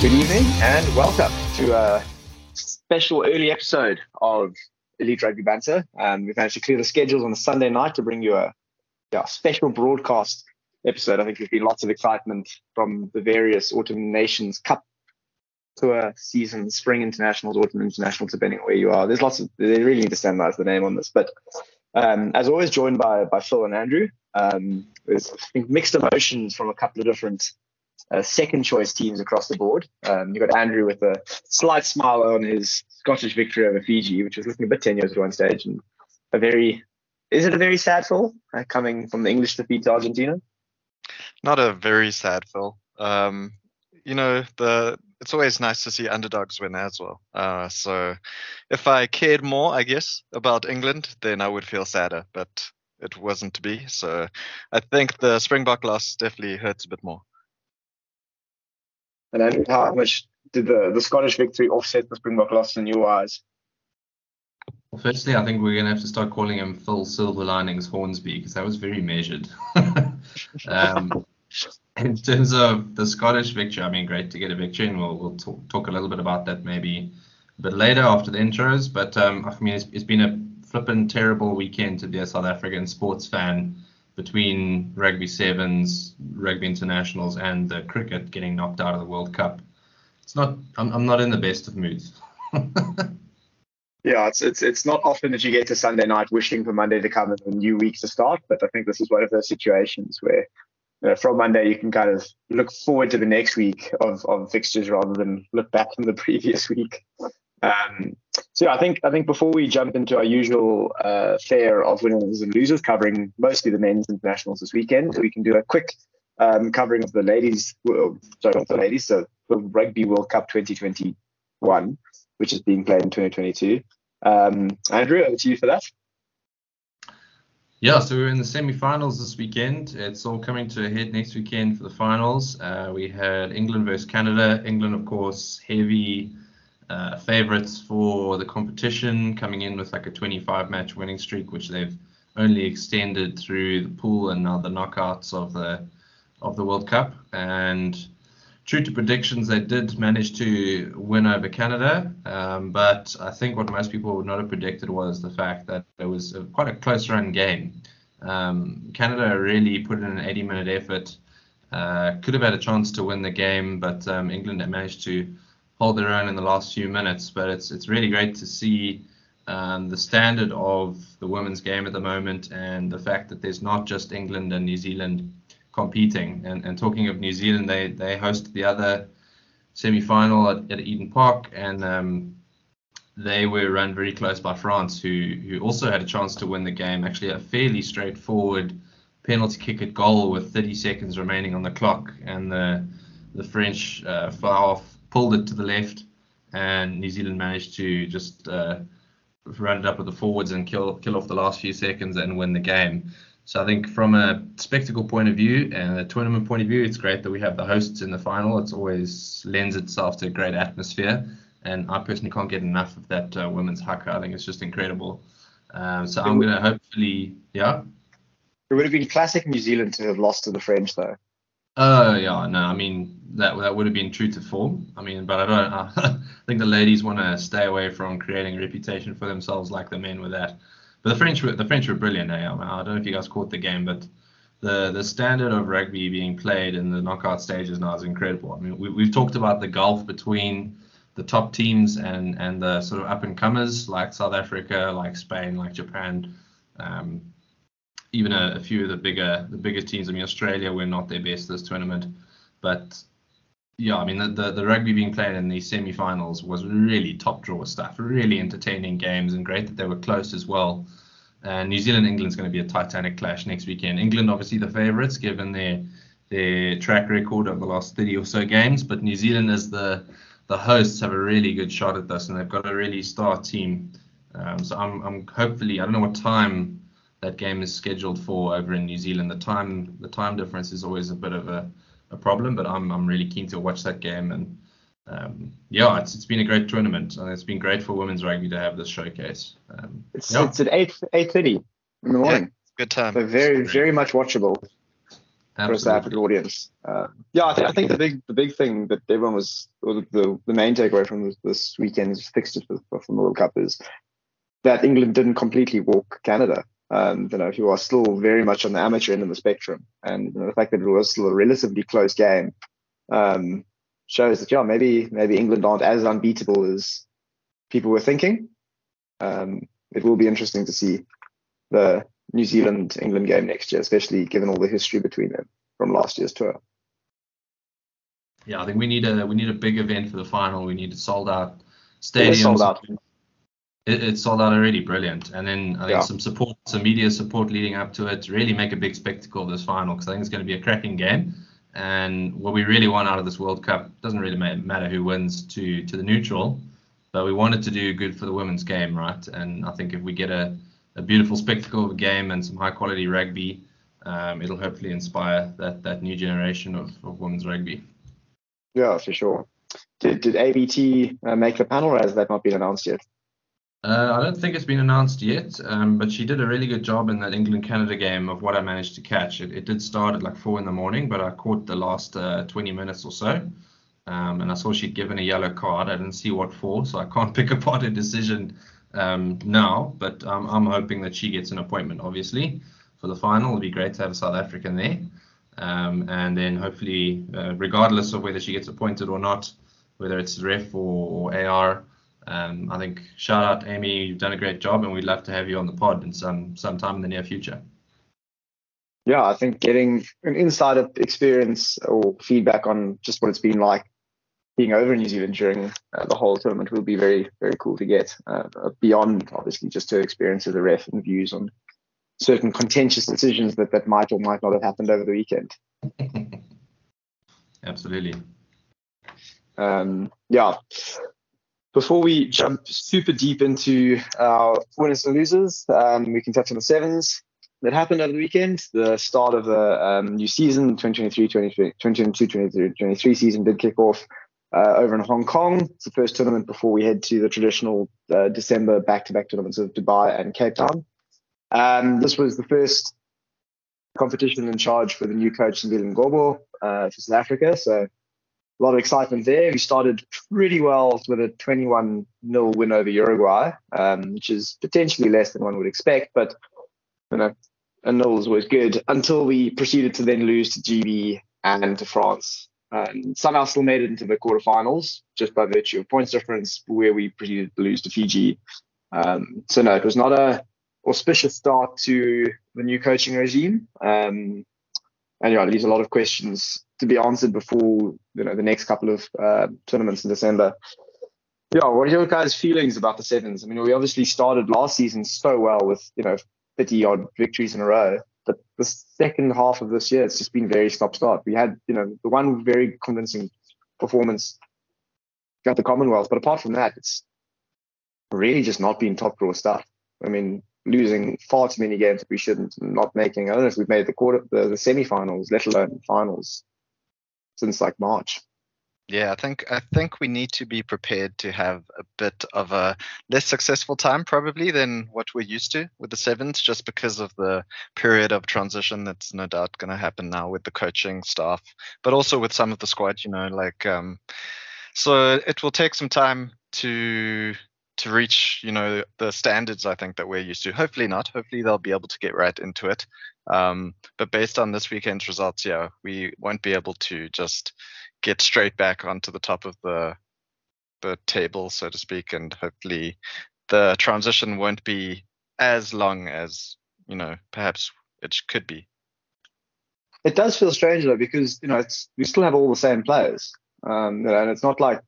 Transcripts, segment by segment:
Good evening and welcome to a special early episode of Elite Rugby Banter. Um, we've managed to clear the schedules on a Sunday night to bring you a special broadcast episode. I think there's been lots of excitement from the various Autumn Nations Cup tour season, spring internationals, autumn internationals, depending on where you are. There's lots of, they really need to standardize the name on this. But um, as always, joined by, by Phil and Andrew. Um, there's I think, mixed emotions from a couple of different uh, second choice teams across the board. Um, you've got Andrew with a slight smile on his Scottish victory over Fiji, which was looking a bit tenuous at one stage, and a very is it a very sad fall uh, coming from the English defeat to Argentina? Not a very sad fall. Um, you know, the it's always nice to see underdogs win as well. Uh, so if I cared more, I guess, about England, then I would feel sadder. But it wasn't to be. So I think the Springbok loss definitely hurts a bit more. And Andrew, how much did the, the Scottish victory offset the Springbok loss in your eyes? Well, firstly, I think we're going to have to start calling him Phil Silver Linings Hornsby because that was very measured. um, in terms of the Scottish victory, I mean, great to get a victory, and we'll, we'll talk, talk a little bit about that maybe a bit later after the intros. But um, I mean, it's, it's been a flippin' terrible weekend to be a South African sports fan between rugby sevens, rugby internationals, and the cricket getting knocked out of the World Cup. It's not. I'm, I'm not in the best of moods. yeah, it's it's it's not often that you get to Sunday night wishing for Monday to come and a new week to start. But I think this is one of those situations where you know, from Monday you can kind of look forward to the next week of, of fixtures rather than look back on the previous week. Um, so I think I think before we jump into our usual uh, fare of winners and losers, covering mostly the men's internationals this weekend, we can do a quick um, covering of the ladies. Well, sorry, not the ladies. So the Rugby World Cup 2021, which is being played in 2022. Um, Andrew, over to you for that. Yeah, so we're in the semi-finals this weekend. It's all coming to a head next weekend for the finals. Uh, we had England versus Canada. England, of course, heavy uh, favorites for the competition, coming in with like a 25 match winning streak, which they've only extended through the pool and now the knockouts of the of the World Cup. And true to predictions, they did manage to win over Canada. Um, but I think what most people would not have predicted was the fact that it was a, quite a close run game. Um, Canada really put in an 80 minute effort. Uh, could have had a chance to win the game, but um, England managed to hold their own in the last few minutes. But it's it's really great to see um, the standard of the women's game at the moment and the fact that there's not just England and New Zealand competing. And, and talking of New Zealand, they they hosted the other semi-final at, at Eden Park, and um, they were run very close by France, who who also had a chance to win the game. Actually, a fairly straightforward penalty kick at goal with 30 seconds remaining on the clock, and the the French uh, far off pulled it to the left, and New Zealand managed to just uh, run it up with the forwards and kill kill off the last few seconds and win the game. So I think from a spectacle point of view and a tournament point of view, it's great that we have the hosts in the final. It's always lends itself to a great atmosphere, and I personally can't get enough of that uh, women's haka. I think it's just incredible. Um, so I'm going to hopefully, yeah. It would have been classic New Zealand to have lost to the French, though. Oh uh, yeah, no, I mean that that would have been true to form. I mean, but I don't. I think the ladies want to stay away from creating a reputation for themselves like the men with that. But the French were the French were brilliant. Eh? I, mean, I don't know if you guys caught the game, but the the standard of rugby being played in the knockout stages now is incredible. I mean, we, we've talked about the gulf between the top teams and and the sort of up and comers like South Africa, like Spain, like Japan. Um, even a, a, few of the bigger the bigger teams. I mean, Australia were not their best this tournament, but yeah, I mean the, the, the rugby being played in the semi-finals was really top draw stuff, really entertaining games, and great that they were close as well. And New Zealand England's going to be a titanic clash next weekend. England obviously the favourites given their their track record of the last 30 or so games, but New Zealand as the the hosts have a really good shot at this, and they've got a really star team. Um, so I'm I'm hopefully I don't know what time that game is scheduled for over in New Zealand. The time the time difference is always a bit of a, a problem, but I'm I'm really keen to watch that game and um, yeah, it's it's been a great tournament and it's been great for women's rugby to have this showcase. Um, it's yeah. it's at eight eight thirty in the morning. Yeah, good time. So very very much watchable. for a South African audience. Uh, yeah, I, th- I, think the big the big thing that everyone was or the the main takeaway from this, this weekend's fixtures from the World Cup is that England didn't completely walk Canada. Um, you know, who are still very much on the amateur end of the spectrum, and you know, the fact that it was still a relatively close game um, shows that yeah, maybe maybe England aren't as unbeatable as people were thinking. Um, it will be interesting to see the New Zealand England game next year, especially given all the history between them from last year's tour. Yeah, I think we need a we need a big event for the final. We need a sold out stadium. Sold out. It, it's sold out already, brilliant. And then I think yeah. some support, some media support leading up to it, really make a big spectacle of this final because I think it's going to be a cracking game. And what we really want out of this World Cup doesn't really matter who wins to to the neutral, but we wanted to do good for the women's game, right? And I think if we get a a beautiful spectacle of a game and some high quality rugby. Um, it'll hopefully inspire that that new generation of, of women's rugby. Yeah, for sure. Did, did ABT uh, make the panel, or has that not been announced yet? Uh, I don't think it's been announced yet, um, but she did a really good job in that England Canada game of what I managed to catch. It, it did start at like four in the morning, but I caught the last uh, 20 minutes or so. Um, and I saw she'd given a yellow card. I didn't see what for, so I can't pick apart a decision um, now, but um, I'm hoping that she gets an appointment, obviously, for the final. It'd be great to have a South African there. Um, and then hopefully, uh, regardless of whether she gets appointed or not, whether it's ref or, or AR, um, I think shout out Amy, you've done a great job, and we'd love to have you on the pod in some sometime in the near future. Yeah, I think getting an insider experience or feedback on just what it's been like being over in New Zealand during uh, the whole tournament will be very, very cool to get. Uh, beyond obviously just her experience as a ref and views on certain contentious decisions that, that might or might not have happened over the weekend. Absolutely. Um, yeah. Before we jump super deep into our winners and losers, um, we can touch on the sevens that happened over the weekend. The start of the um, new season, 2023-2022-2023 season did kick off uh, over in Hong Kong. It's the first tournament before we head to the traditional uh, December back-to-back tournaments of Dubai and Cape Town. Um, this was the first competition in charge for the new coach Sibili Ngcobo uh, for South Africa. So a lot of excitement there. We started pretty well with a 21 0 win over Uruguay, um, which is potentially less than one would expect, but you know, a nil is always good until we proceeded to then lose to GB and to France um, somehow still made it into the quarterfinals just by virtue of points difference, where we proceeded to lose to Fiji. Um, so no, it was not a auspicious start to the new coaching regime. Um, and yeah, it leaves a lot of questions to be answered before you know the next couple of uh, tournaments in December. Yeah, what are your guys' feelings about the sevens? I mean, we obviously started last season so well with you know 50 odd victories in a row. But the second half of this year, it's just been very stop start. We had, you know, the one very convincing performance at the Commonwealth, but apart from that, it's really just not been top draw stuff. I mean, losing far too many games that we shouldn't, not making. I don't know if we've made the quarter, the, the semi-finals, let alone finals, since like March. Yeah, I think I think we need to be prepared to have a bit of a less successful time probably than what we're used to with the sevens, just because of the period of transition that's no doubt going to happen now with the coaching staff, but also with some of the squad. You know, like um, so it will take some time to to reach you know the standards I think that we're used to. Hopefully not. Hopefully they'll be able to get right into it. Um, but based on this weekend's results, yeah, we won't be able to just get straight back onto the top of the the table, so to speak, and hopefully the transition won't be as long as you know perhaps it could be. It does feel strange though because you know it's we still have all the same players, um, you know, and it's not like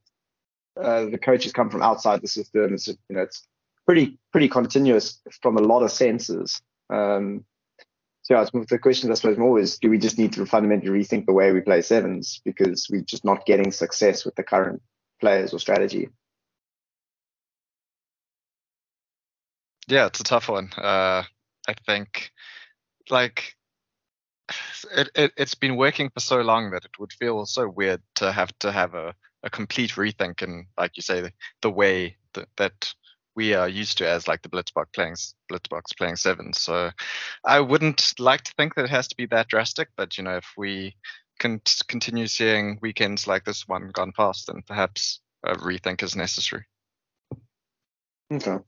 uh, the coaches come from outside the system. It's you know it's pretty pretty continuous from a lot of senses. Um, so yeah, the question I suppose more is, do we just need to fundamentally rethink the way we play sevens because we're just not getting success with the current players or strategy? Yeah, it's a tough one. Uh, I think, like, it, it has been working for so long that it would feel so weird to have to have a, a complete rethink and, like you say, the, the way that, that we are used to as like the Blitzboks playing Blitzboks playing seven. So I wouldn't like to think that it has to be that drastic, but you know, if we can continue seeing weekends like this one gone past, then perhaps a rethink is necessary. Okay.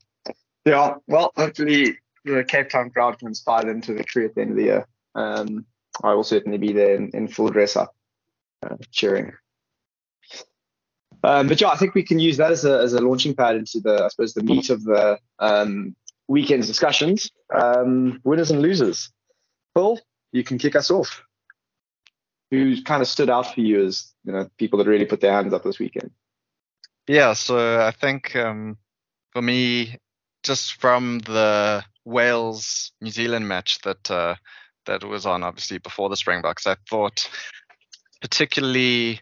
Yeah. Well, hopefully the Cape Town crowd can inspire them to victory at the end of the year. Um, I will certainly be there in, in full dress up, uh, cheering. Um, but yeah, I think we can use that as a, as a launching pad into the, I suppose, the meat of the um, weekend's discussions. Um, winners and losers. Phil, you can kick us off. Who kind of stood out for you as you know people that really put their hands up this weekend? Yeah, so I think um, for me, just from the Wales New Zealand match that uh, that was on obviously before the Springboks, I thought particularly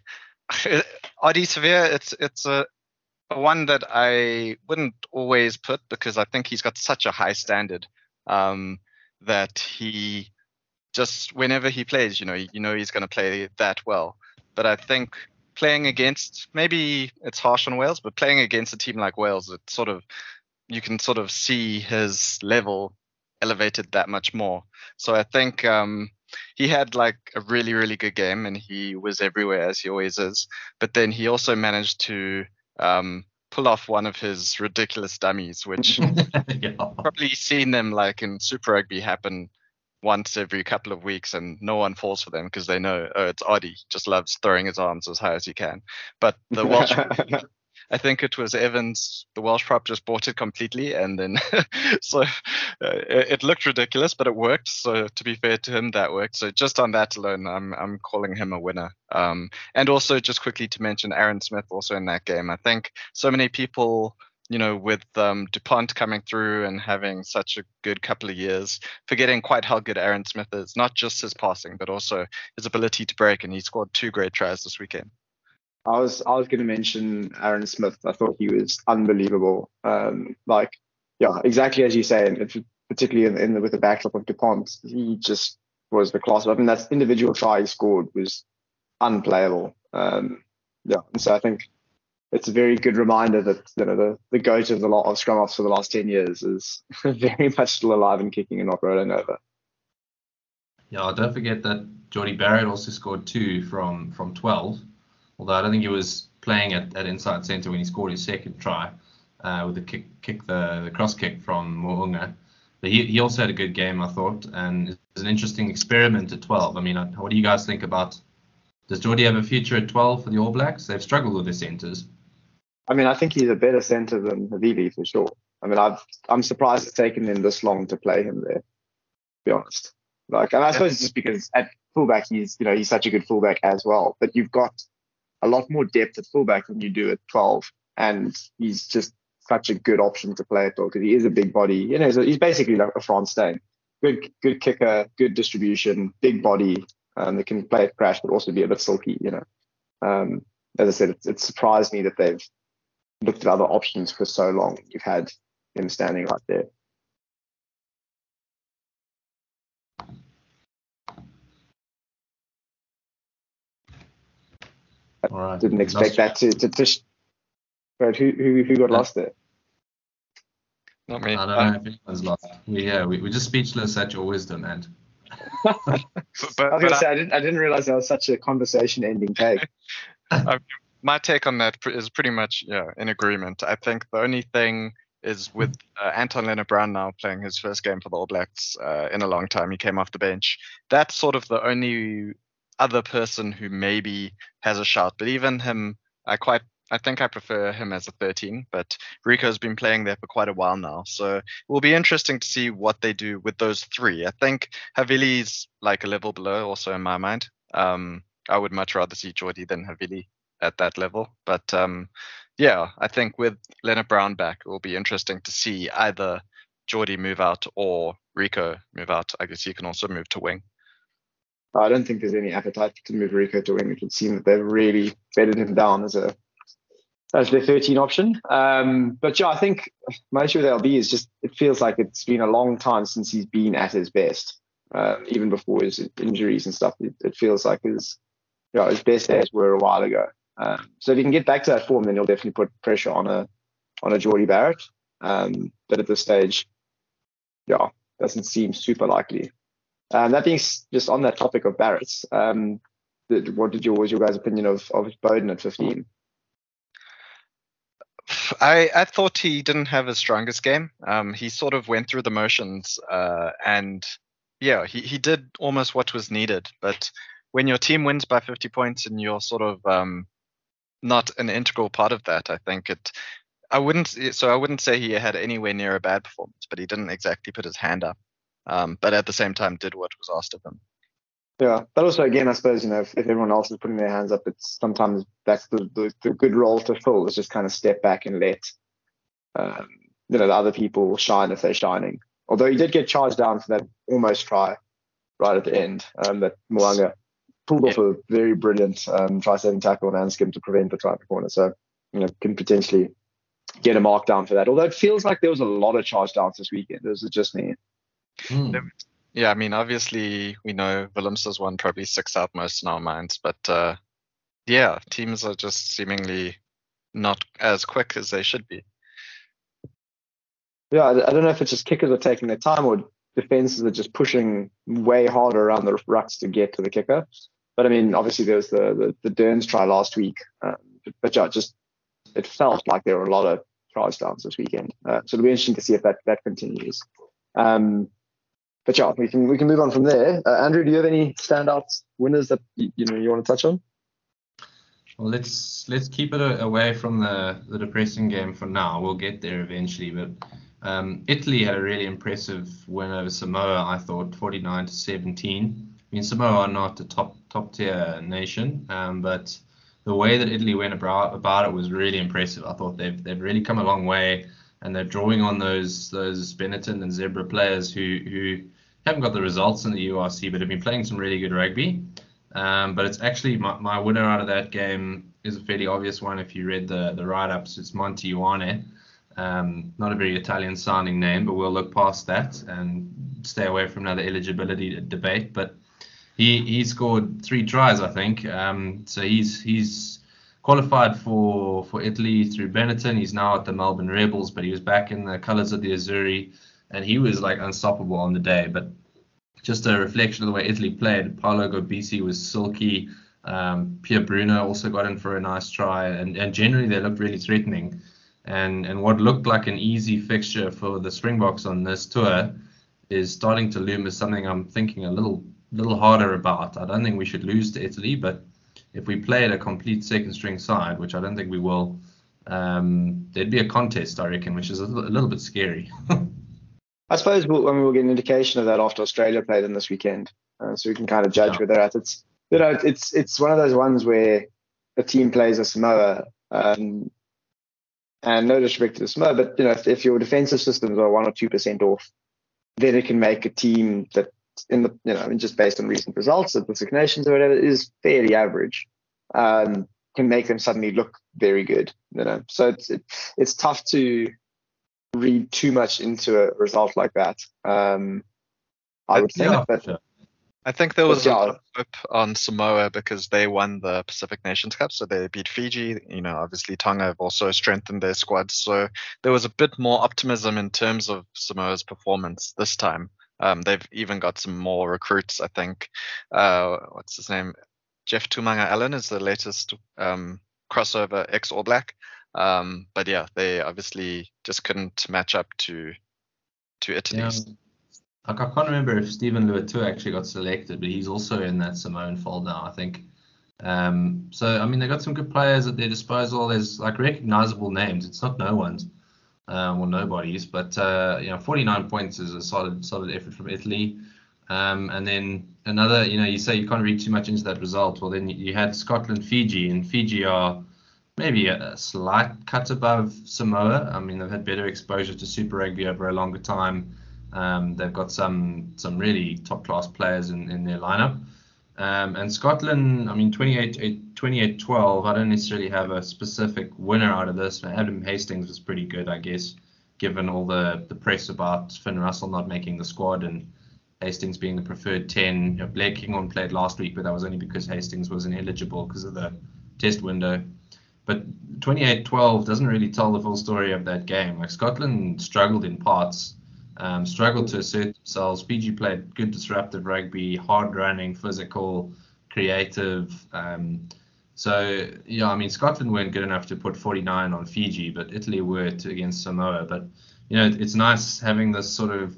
Ardie Savea, it's it's a, a, one that I wouldn't always put because I think he's got such a high standard um, that he just whenever he plays, you know, you know he's going to play that well. But I think playing against maybe it's harsh on Wales, but playing against a team like Wales, it sort of you can sort of see his level elevated that much more. So I think um, he had like a really really good game and he was everywhere as he always is but then he also managed to um, pull off one of his ridiculous dummies which yeah. probably seen them like in super rugby happen once every couple of weeks and no one falls for them because they know oh it's Ardie just loves throwing his arms as high as he can but the Welsh I think it was Evans, the Welsh prop, just bought it completely, and then so uh, it, looked ridiculous, but it worked. So to be fair to him, that worked. So just on that alone, I'm I'm calling him a winner. Um, and also just quickly to mention Aaron Smith also in that game. I think so many people you know, with um, Dupont coming through and having such a good couple of years, forgetting quite how good Aaron Smith is, not just his passing, but also his ability to break. And he scored two great tries this weekend. I was I was going to mention Aaron Smith. I thought he was unbelievable. Um, like, yeah, exactly as you say, and particularly in, in the, with the backdrop of Dupont, he just was the class. I mean, that individual try he scored was unplayable. Um, yeah, and so I think it's a very good reminder that you know the the goat of the lot of scrum offs for the last ten years is very much still alive and kicking and not rolling over. Yeah, don't forget that Jordie Barrett also scored two from from twelve although I don't think he was playing at, at inside centre when he scored his second try uh, with the kick, kick the, the cross kick from Mo'unga. But he, he also had a good game, I thought, and it's an interesting experiment at 12. I mean, what do you guys think about? Does Jordie have a future at 12 for the All Blacks? They've struggled with their centres. I mean, I think he's a better centre than Havili for sure. I mean, I've, I'm surprised it's taken him this long to play him there. To be honest, like, and I suppose it's just because at fullback he's, you know, he's such a good fullback as well. But you've got a lot more depth at fullback than you do at 12. And he's just such a good option to play at 12 because he is a big body. You know, he's basically like a Frans Steyn. Good, good kicker, good distribution, big body. Um, they can play at crash, but also be a bit silky. You know, um, as I said, it, it surprised me that they've looked at other options for so long. You've had him standing right there. Right. Didn't expect that to to, to but who who who got yeah. lost there? Not me. I don't know if anyone's lost. We, yeah, we, we're just speechless at your wisdom, and. but, but, I was gonna say I, I, didn't I didn't realize that was such a conversation ending take. my take on that is pretty much yeah in agreement. I think the only thing is with uh, Anton Lienert-Brown now playing his first game for the All Blacks uh, in a long time. He came off the bench. That's sort of the only other person who maybe has a shot. But even him, I quite I think I prefer him as a 13, but Rico's been playing there for quite a while now. So it will be interesting to see what they do with those three. I think Havili's like a level below also in my mind. Um, I would much rather see Jordie than Havili at that level. But um, yeah, I think with Lienert-Brown back, it will be interesting to see either Jordie move out or Rico move out. I guess he can also move to wing. I don't think there's any appetite to move Rico to wing. It would seem that they've really bedded him down as a as their 13 option. Um, but yeah, I think my issue with LB is just it feels like it's been a long time since he's been at his best. Um, even before his injuries and stuff, it, it feels like his you know, his best days were a while ago. Um, so if he can get back to that form, then he'll definitely put pressure on a on a Jordie Barrett. Um, but at this stage, yeah, doesn't seem super likely. Um, that being just on that topic of Barrett's, um, what did your was your guys' opinion of of Beauden at 15? I, I thought he didn't have his strongest game. Um, he sort of went through the motions, uh, and yeah, he, he did almost what was needed. But when your team wins by 50 points and you're sort of um, not an integral part of that, I think it. I wouldn't so I wouldn't say he had anywhere near a bad performance, but he didn't exactly put his hand up. Um, but at the same time, did what was asked of him. Yeah, but also again, I suppose you know if, if everyone else is putting their hands up, it's sometimes that's the, the, the good role to fill is just kind of step back and let um, you know the other people shine if they're shining. Although he did get charged down for that almost try right at the end, um, that Mo'unga pulled off a very brilliant um, try-saving tackle on Anscombe to prevent the try corner. So you know can potentially get a mark down for that. Although it feels like there was a lot of charge downs this weekend. This is just me. Mm. Yeah, I mean, obviously we know Willemse's one probably six out most in our minds, but uh, yeah, teams are just seemingly not as quick as they should be. Yeah, I don't know if it's just kickers are taking their time or defenses are just pushing way harder around the rucks to get to the kicker. But I mean, obviously there was the the, the Derns try last week, um, but yeah, just it felt like there were a lot of tries downs this weekend. Uh, so it'll be interesting to see if that that continues. Um, but yeah, we can we can move on from there. Uh, Andrew, do you have any standout winners that you, know you want to touch on? Well, let's let's keep it away from the the depressing game for now. We'll get there eventually, but um, Italy had a really impressive win over Samoa. I thought 49 to 17. I mean, Samoa are not a top top tier nation, um, but the way that Italy went about, about it was really impressive. I thought they've they've really come a long way and they're drawing on those those Benetton and Zebre players who who haven't got the results in the URC, but have been playing some really good rugby. Um, but it's actually my, my winner out of that game is a fairly obvious one if you read the the write-ups. It's Monty Ioane. Um, not a very Italian sounding name, but we'll look past that and stay away from another eligibility debate. But he he scored three tries, I think. Um, so he's he's qualified for for Italy through Benetton. He's now at the Melbourne Rebels, but he was back in the colours of the Azzurri, and he was like unstoppable on the day. But just a reflection of the way Italy played. Paolo Garbisi was silky. Um, Pierre Bruno also got in for a nice try, and, and generally they looked really threatening. And and what looked like an easy fixture for the Springboks on this tour is starting to loom as something I'm thinking a little little harder about. I don't think we should lose to Italy, but if we played a complete second string side, which I don't think we will, um, there'd be a contest, I reckon, which is a little bit scary. I suppose we'll, I mean, we'll get an indication of that after Australia played them this weekend, uh, so we can kind of judge yeah. where they're at. It's you know, it's it's one of those ones where a team plays a Samoa, um, and no disrespect to the Samoa, but you know, if, if your defensive systems are one or two percent off, then it can make a team that in the you know, I mean, just based on recent results of the Six Nations or whatever, is fairly average. Um, can make them suddenly look very good. You know, so it's it, it's tough to read too much into a result like that. Um, I would think, yeah, but. Sure. I think there was yeah. a hope on Samoa because they won the Pacific Nations Cup, so they beat Fiji. You know, obviously Tonga have also strengthened their squad, so there was a bit more optimism in terms of Samoa's performance this time. Um, they've even got some more recruits, I think. Uh, what's his name? Jeff Toomaga-Allen is the latest um, crossover ex All Black. Um, but yeah, they obviously just couldn't match up to to Italy. Yeah. I can't remember if Steven Luatua actually got selected, but he's also in that Samoan fold now, I think. Um, so I mean, they got some good players at their disposal. There's like recognizable names. It's not no ones um, or nobodies. But uh, you know, 49 points is a solid solid effort from Italy. Um, and then another, you know, you say you can't read too much into that result. Well, then you had Scotland, Fiji, and Fiji are maybe a slight cut above Samoa. I mean, they've had better exposure to Super Rugby over a longer time. Um, they've got some some really top class players in, in their lineup. Um, and Scotland, I mean, 28, 28 12, I don't necessarily have a specific winner out of this. Adam Hastings was pretty good, I guess, given all the, the press about Finn Russell not making the squad and Hastings being the preferred 10. You know, Blair Kinghorn played last week, but that was only because Hastings was ineligible because of the test window. But 28-12 doesn't really tell the full story of that game. Like Scotland struggled in parts, um, struggled to assert themselves. Fiji played good disruptive rugby, hard running, physical, creative. Um, so yeah, I mean Scotland weren't good enough to put 49 on Fiji, but Italy were to, against Samoa. But you know it's nice having this sort of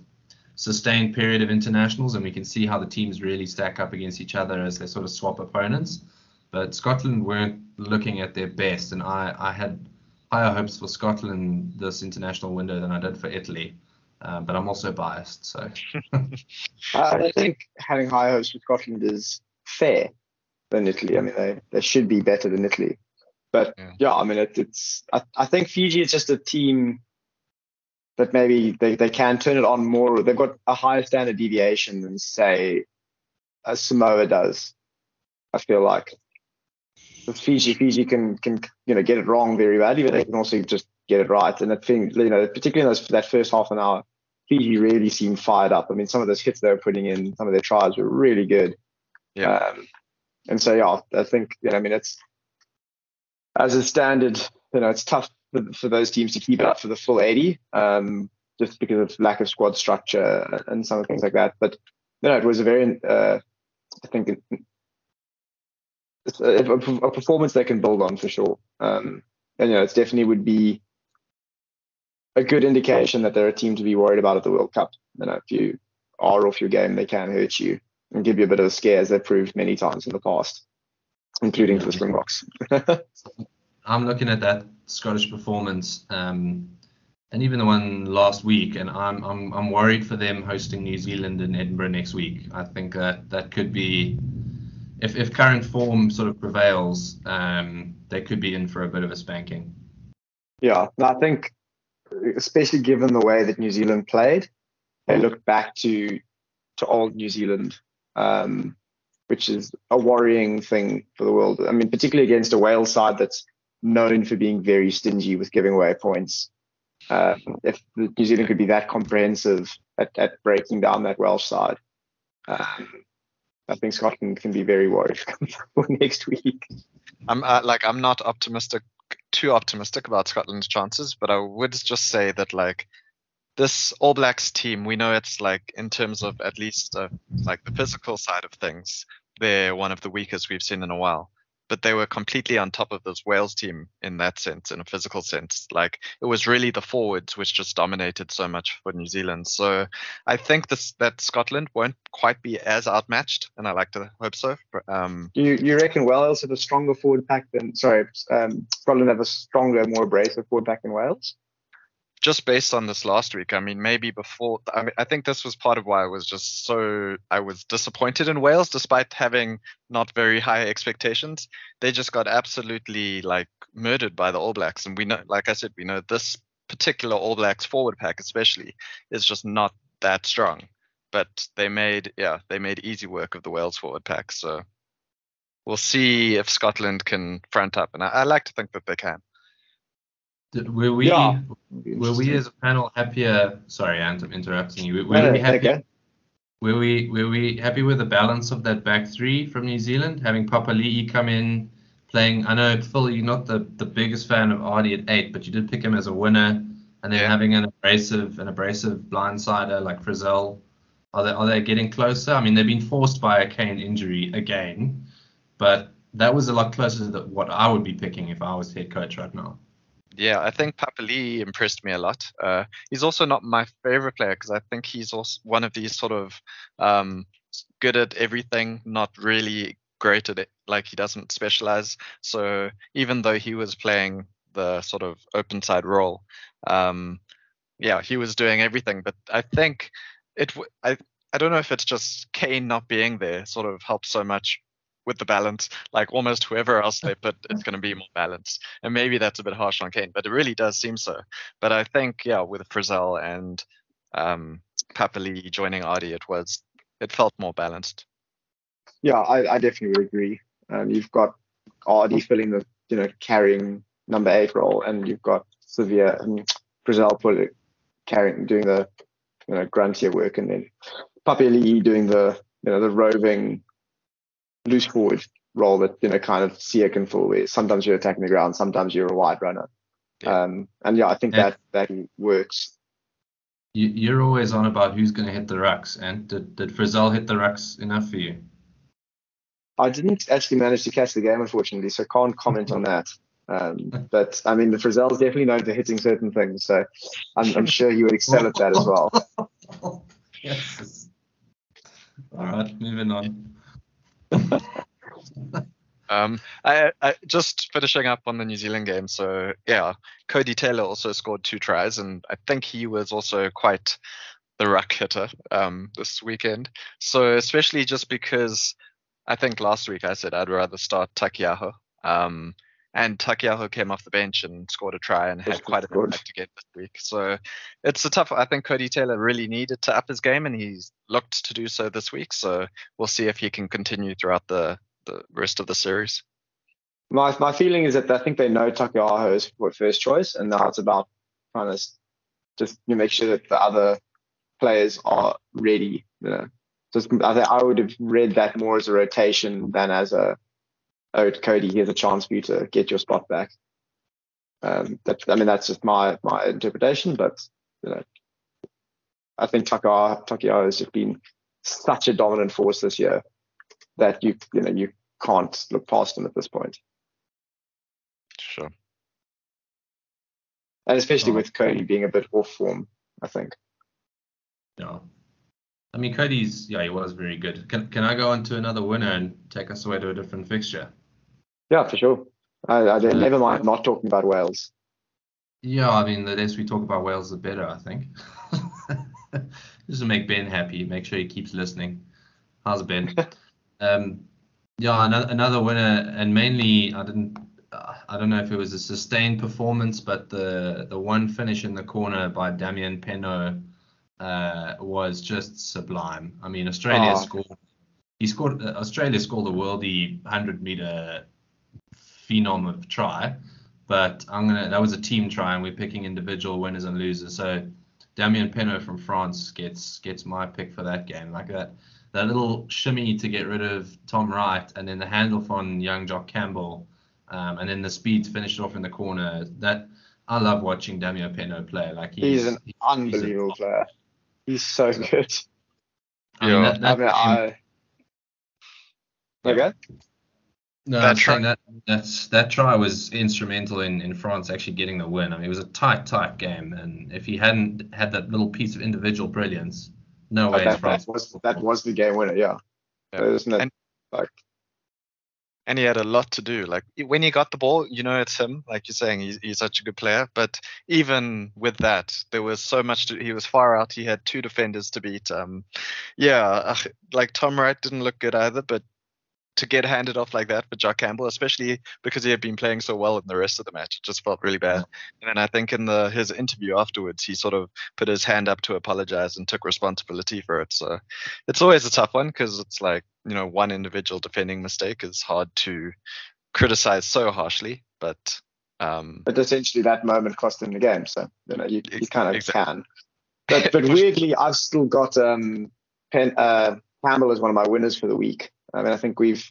sustained period of internationals, and we can see how the teams really stack up against each other as they sort of swap opponents. But Scotland weren't looking at their best, and I, I had higher hopes for Scotland this international window than I did for Italy. Um, but I'm also biased, so. I think having higher hopes for Scotland is fair than Italy. I mean, they, they should be better than Italy. But yeah, yeah I mean, it, it's I, I think Fiji is just a team that maybe they, they can turn it on more. They've got a higher standard deviation than say a Samoa does. I feel like with Fiji, Fiji can can you know get it wrong very badly, but they can also just get it right. And I think you know particularly in those, that first half an hour, Fiji really seemed fired up. I mean, some of those hits they were putting in, some of their tries were really good. Yeah. Um, and so yeah, I think you know, I mean it's as a standard, you know, it's tough for, for those teams to keep it up for the full 80, um, just because of lack of squad structure and some of things like that. But you know, it was a very, uh, I think, a, a, performance they can build on for sure. Um, and you know, it definitely would be a good indication that they're a team to be worried about at the World Cup. You know, if you are off your game, they can hurt you and give you a bit of a scare, as they've proved many times in the past, including for the Springboks. I'm looking at that Scottish performance, um, and even the one last week, and I'm I'm I'm worried for them hosting New Zealand in Edinburgh next week. I think that that could be, if if current form sort of prevails, um, they could be in for a bit of a spanking. Yeah, I think, especially given the way that New Zealand played, they looked back to to old New Zealand um, which is a worrying thing for the world. I mean, particularly against a Wales side that's known for being very stingy with giving away points. Uh, if New Zealand could be that comprehensive at, at breaking down that Welsh side, um, I think Scotland can be very worried next week. I'm uh, like I'm not optimistic, too optimistic about Scotland's chances, but I would just say that like this All Blacks team, we know it's like in terms of at least uh, like the physical side of things, they're one of the weakest we've seen in a while. But they were completely on top of this Wales team in that sense, in a physical sense. Like it was really the forwards which just dominated so much for New Zealand. So I think this that Scotland won't quite be as outmatched, and I like to hope so. Um, you you reckon Wales have a stronger forward pack than sorry, um, Scotland have a stronger, more abrasive forward pack than Wales? Just based on this last week, I mean, maybe before, I mean, I think this was part of why I was just so, I was disappointed in Wales, despite having not very high expectations. They just got absolutely like murdered by the All Blacks. And we know, like I said, we know this particular All Blacks forward pack, especially, is just not that strong. But they made, yeah, they made easy work of the Wales forward pack. So we'll see if Scotland can front up. And I, I like to think that they can. Were we yeah. were we as a panel happier? Sorry, I'm interrupting you. Were, we happy? Okay. Were we were we happy with the balance of that back three from New Zealand, having Papali'i come in, playing? I know Phil, you're not the, the biggest fan of Ardie at eight, but you did pick him as a winner, and then yeah. having an abrasive an abrasive blindsider like Frizzell. Are they are they getting closer? I mean, they've been forced by a Cane injury again, but that was a lot closer to what I would be picking if I was head coach right now. Yeah, I think Papali'i impressed me a lot. Uh, he's also not my favorite player because I think he's also one of these sort of um, good at everything, not really great at it. Like he doesn't specialize. So even though he was playing the sort of open side role, um, yeah, he was doing everything. But I think it. I I don't know if it's just Cane not being there sort of helps so much with the balance. Like almost whoever else they put, it's going to be more balanced. And maybe that's a bit harsh on Cane, but it really does seem so. But I think, yeah, with Frizzell and um, Papali'i joining Ardie, it was it felt more balanced. Yeah, I, I definitely agree. Um, you've got Ardie filling the you know carrying number eight role, and you've got Severe and Frizzell put carrying doing the you know gruntier work, and then Papali'i doing the you know the roving loose forward role that you know kind of Siya can fill. Where sometimes you're attacking the ground, sometimes you're a wide runner. Yeah. Um, and yeah, I think Yeah. that that works. You, you're always on about who's going to hit the rucks, and did did Frizzell hit the rucks enough for you? I didn't actually manage to catch the game, unfortunately, so can't comment on that. Um, but I mean, the Frizzell's definitely known for hitting certain things, so I'm, I'm sure he would excel at that as well. yes. All right, moving on. Um, I, I just finishing up on the New Zealand game. So yeah, Codie Taylor also scored two tries, and I think he was also quite the ruck hitter um, this weekend. So especially just because I think last week I said I'd rather start Taukei'aho. Um, and Taukei'aho came off the bench and scored a try and had quite a good. impact again this week. So it's a tough. I think Codie Taylor really needed to up his game, and he's looked to do so this week. So we'll see if he can continue throughout the the rest of the series. My my feeling is that I think they know Taukei'aho is first choice, and now it's about trying to just make sure that the other players are ready. You know, just I I would have read that more as a rotation than as a oh Codie, here's a chance for you to get your spot back. Um, that, I mean that's just my my interpretation, but you know, I think Taukei'aho Taukei'aho has just been such a dominant force this year that you you know you can't look past him at this point. Sure. and especially Oh. with Codie being a bit off form, I think. Yeah. I mean, Codie's yeah, he was very good. Can can I go on to another winner and take us away to a different fixture? Yeah, for sure. I, I never mind not talking about Wales. Yeah, I mean, the less we talk about Wales, the better, I think. Just to make Ben happy, make sure he keeps listening. How's Ben? um, yeah, another, another winner, and mainly I didn't, I don't know if it was a sustained performance, but the the one finish in the corner by Damian Penaud uh, was just sublime. I mean, Australia Oh. scored. He scored. Uh, Australia scored the worldie hundred meter phenom of try, but I'm gonna. That was a team try, and we're picking individual winners and losers. So Damian Penaud from France gets gets my pick for that game. Like that that little shimmy to get rid of Tom Wright, and then the handoff on young Jock Campbell, um, and then the speed to finish it off in the corner. That I love watching Damian Penaud play. Like he's, He's an he's unbelievable player. He's so good. I mean, Yeah. that, that I mean, I. Okay. No, That I'm try- that that's that try was instrumental in, in France actually getting the win. I mean, it was a tight, tight game, and if he hadn't had that little piece of individual brilliance, no way That, France. that was that was the game winner. Yeah. Yeah. Isn't it? And- and he had a lot to do. Like when he got the ball, you know it's him. Like you're saying, he's, he's such a good player. But even with that, there was so much. To, he was far out. He had two defenders to beat. Um, yeah, like Tom Wright didn't look good either. But to get handed off like that for Jock Campbell, especially because he had been playing so well in the rest of the match, it just felt really bad. And then I think in the his interview afterwards, he sort of put his hand up to apologize and took responsibility for it. So it's always a tough one because it's like you know one individual defending mistake is hard to criticize so harshly, but um, But essentially, that moment cost him the game. So you know, you, you kind of exactly. can. But but weirdly, I've still got um, Pen, uh, Campbell as one of my winners for the week. I mean, I think we've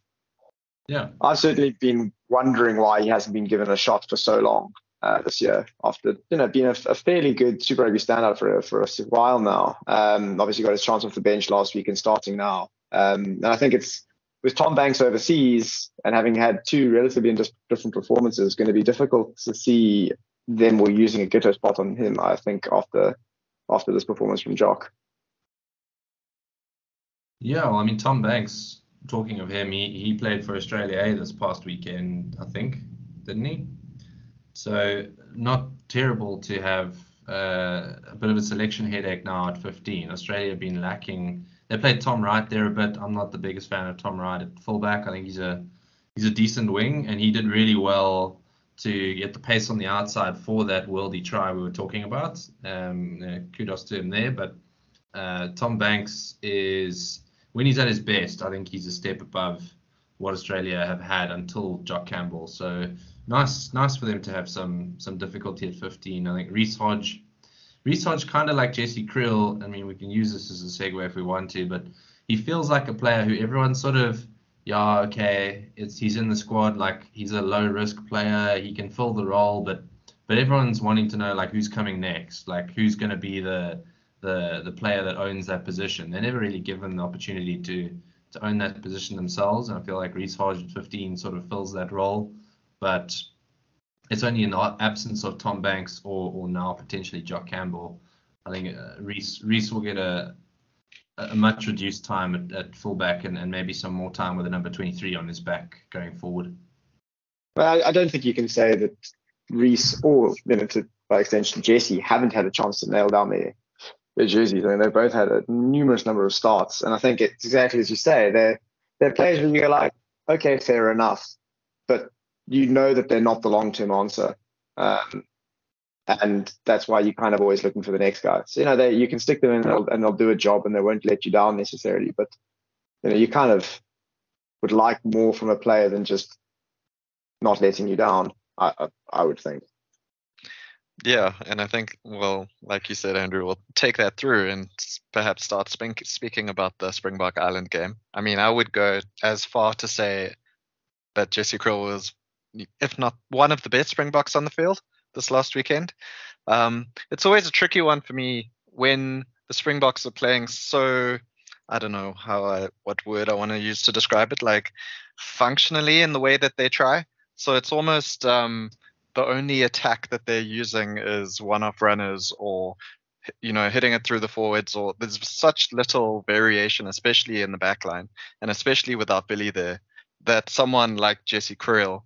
Yeah, I've certainly been wondering why he hasn't been given a shot for so long uh, this year, after you know being a, a fairly good Super Rugby standout for a, for a while now. Um, obviously got his chance off the bench last week and starting now. Um, and I think it's with Tom Banks overseas and having had two relatively different performances, going to be difficult to see them were using a Gitto spot on him. I think after after this performance from Jock. yeah. Well, I mean, Tom Banks. Talking of him, he, he played for Australia A this past weekend, I think, didn't he? So not terrible to have uh, a bit of a selection headache now at 15. Australia have been lacking. They played Tom Wright there a bit. I'm not the biggest fan of Tom Wright at fullback. I think he's a he's a decent wing, and he did really well to get the pace on the outside for that worldy try we were talking about. Um, uh, kudos to him there. But uh, Tom Banks is when he's at his best, I think he's a step above what Australia have had until Jock Campbell. So nice, nice for them to have some some difficulty at 15. I think Reece Hodge, Reece Hodge, kind of like Jesse Kriel. I mean, we can use this as a segue if we want to, but he feels like a player who everyone sort of yeah, okay, it's he's in the squad, like he's a low risk player, he can fill the role, but but everyone's wanting to know like who's coming next, like who's going to be the the the player that owns that position. They're never really given the opportunity to to own that position themselves, and I feel like Reece Hodge at 15 sort of fills that role, but it's only in the absence of Tom Banks or or now potentially Jock Campbell. I think uh, Reece will get a a much reduced time at, at fullback and, and maybe some more time with a number 23 on his back going forward. Well, I don't think you can say that Reece or, you know, to, by extension, Jesse haven't had a chance to nail down their, their jerseys. I mean, they've both had a numerous number of starts. And I think it's exactly as you say. They're, they're players where you're like, okay, fair enough. But you know that they're not the long term answer. Um, and that's why you're kind of always looking for the next guy. So you know, they, you can stick them in and they'll, and they'll do a job and they won't let you down necessarily. But you know, you kind of would like more from a player than just not letting you down. I I, I would think. Yeah, and I think, well, like you said, Andrew, we'll take that through and perhaps start speak, speaking about the Springbok Ireland game. I mean, I would go as far to say that Jesse Kriel was, if not one of the best Springboks on the field this last weekend. Um, it's always a tricky one for me when the Springboks are playing so I don't know how I what word I want to use to describe it like functionally in the way that they try. So it's almost um, the only attack that they're using is one-off runners or you know hitting it through the forwards or there's such little variation especially in the back line and especially without Billy there that someone like Jesse Kriel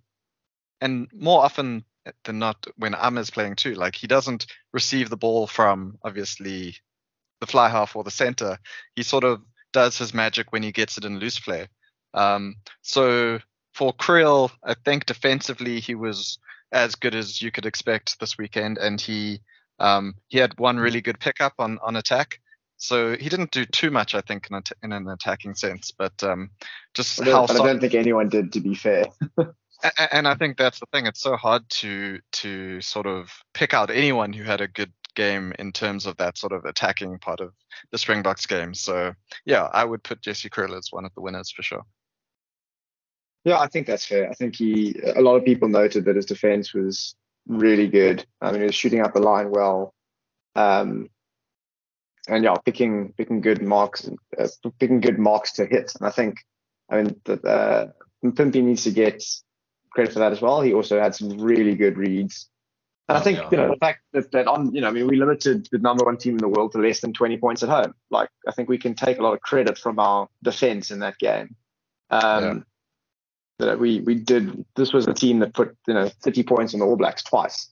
and more often than not when Am is playing too. Like he doesn't receive the ball from obviously the fly half or the center. He sort of does his magic when he gets it in loose play. Um, so for Kriel, I think defensively he was as good as you could expect this weekend, and he um, he had one really good pickup on on attack. So he didn't do too much, I think, in, a, in an attacking sense, but um, just but how. I don't think anyone did, to be fair. and I think that's the thing. It's so hard to to sort of pick out anyone who had a good game in terms of that sort of attacking part of the Springboks game. So yeah, I would put Jesse Kriel as one of the winners for sure. Yeah, I think that's fair. I think he. A lot of people noted that his defense was really good. I mean, he was shooting up the line well, um, and yeah, picking picking good marks, uh, picking good marks to hit. And I think, I mean, that uh, Pimpy needs to get credit for that as well. He also had some really good reads. And I think, yeah. you know, the fact that, that on, you know, I mean, we limited the number one team in the world to less than 20 points at home. Like, I think we can take a lot of credit from our defense in that game. Um, yeah. That we, we did, this was a team that put, you know, 30 points on the All Blacks twice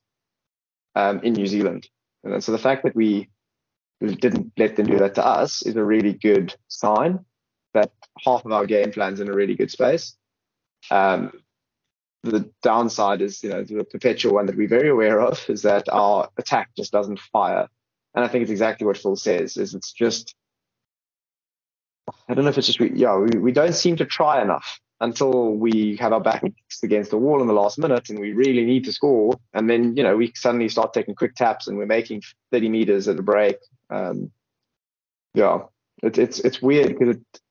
um, in New Zealand. And so the fact that we didn't let them do that to us is a really good sign that half of our game plan's in a really good space. Um, the downside is, you know, the perpetual one that we're very aware of is that our attack just doesn't fire. And I think it's exactly what Phil says, is it's just, I don't know if it's just, we, yeah, we, we don't seem to try enough until we have our back against the wall in the last minute and we really need to score. And then, you know, we suddenly start taking quick taps and we're making 30 meters at a break. Um, yeah, it, it's, it's weird because it,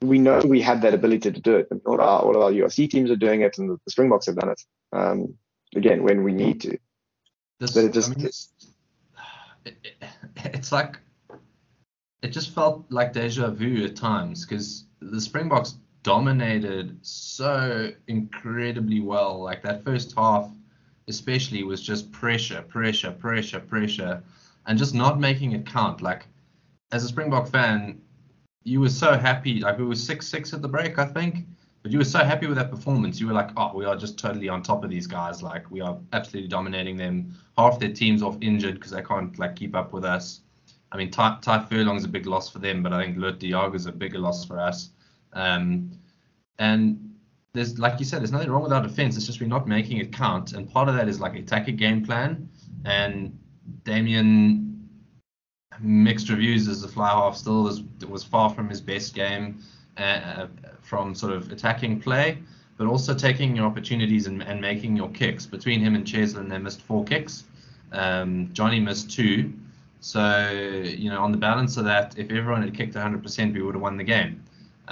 we know we had that ability to do it. And all, our, all of our URC teams are doing it, and the, Springboks have done it. Um, again, when we need to. This, but it just I mean, it's, it, it, it's like it just felt like deja vu at times because the Springboks dominated so incredibly well. Like that first half, especially, was just pressure, pressure, pressure, pressure, and just not making it count. Like as a Springbok fan, you were so happy. Like we were six six at the break, I think. But you were so happy with that performance. You were like, oh, we are just totally on top of these guys. Like we are absolutely dominating them. Half their team's off injured because they can't like keep up with us. I mean, Tadhg, Tadhg Furlong's a big loss for them, but I think de Jager's a bigger loss for us. Um, and there's, like you said, there's nothing wrong with our defense. It's just we're not making it count. And part of that is like attack game plan. And Damian, mixed reviews as a fly half. Still was was far from his best game uh, from sort of attacking play, but also taking your opportunities and, and making your kicks. Between him and Cheslin, they missed four kicks. Um, Johnny missed two. So you know, on the balance of that, if everyone had kicked 100%, we would have won the game.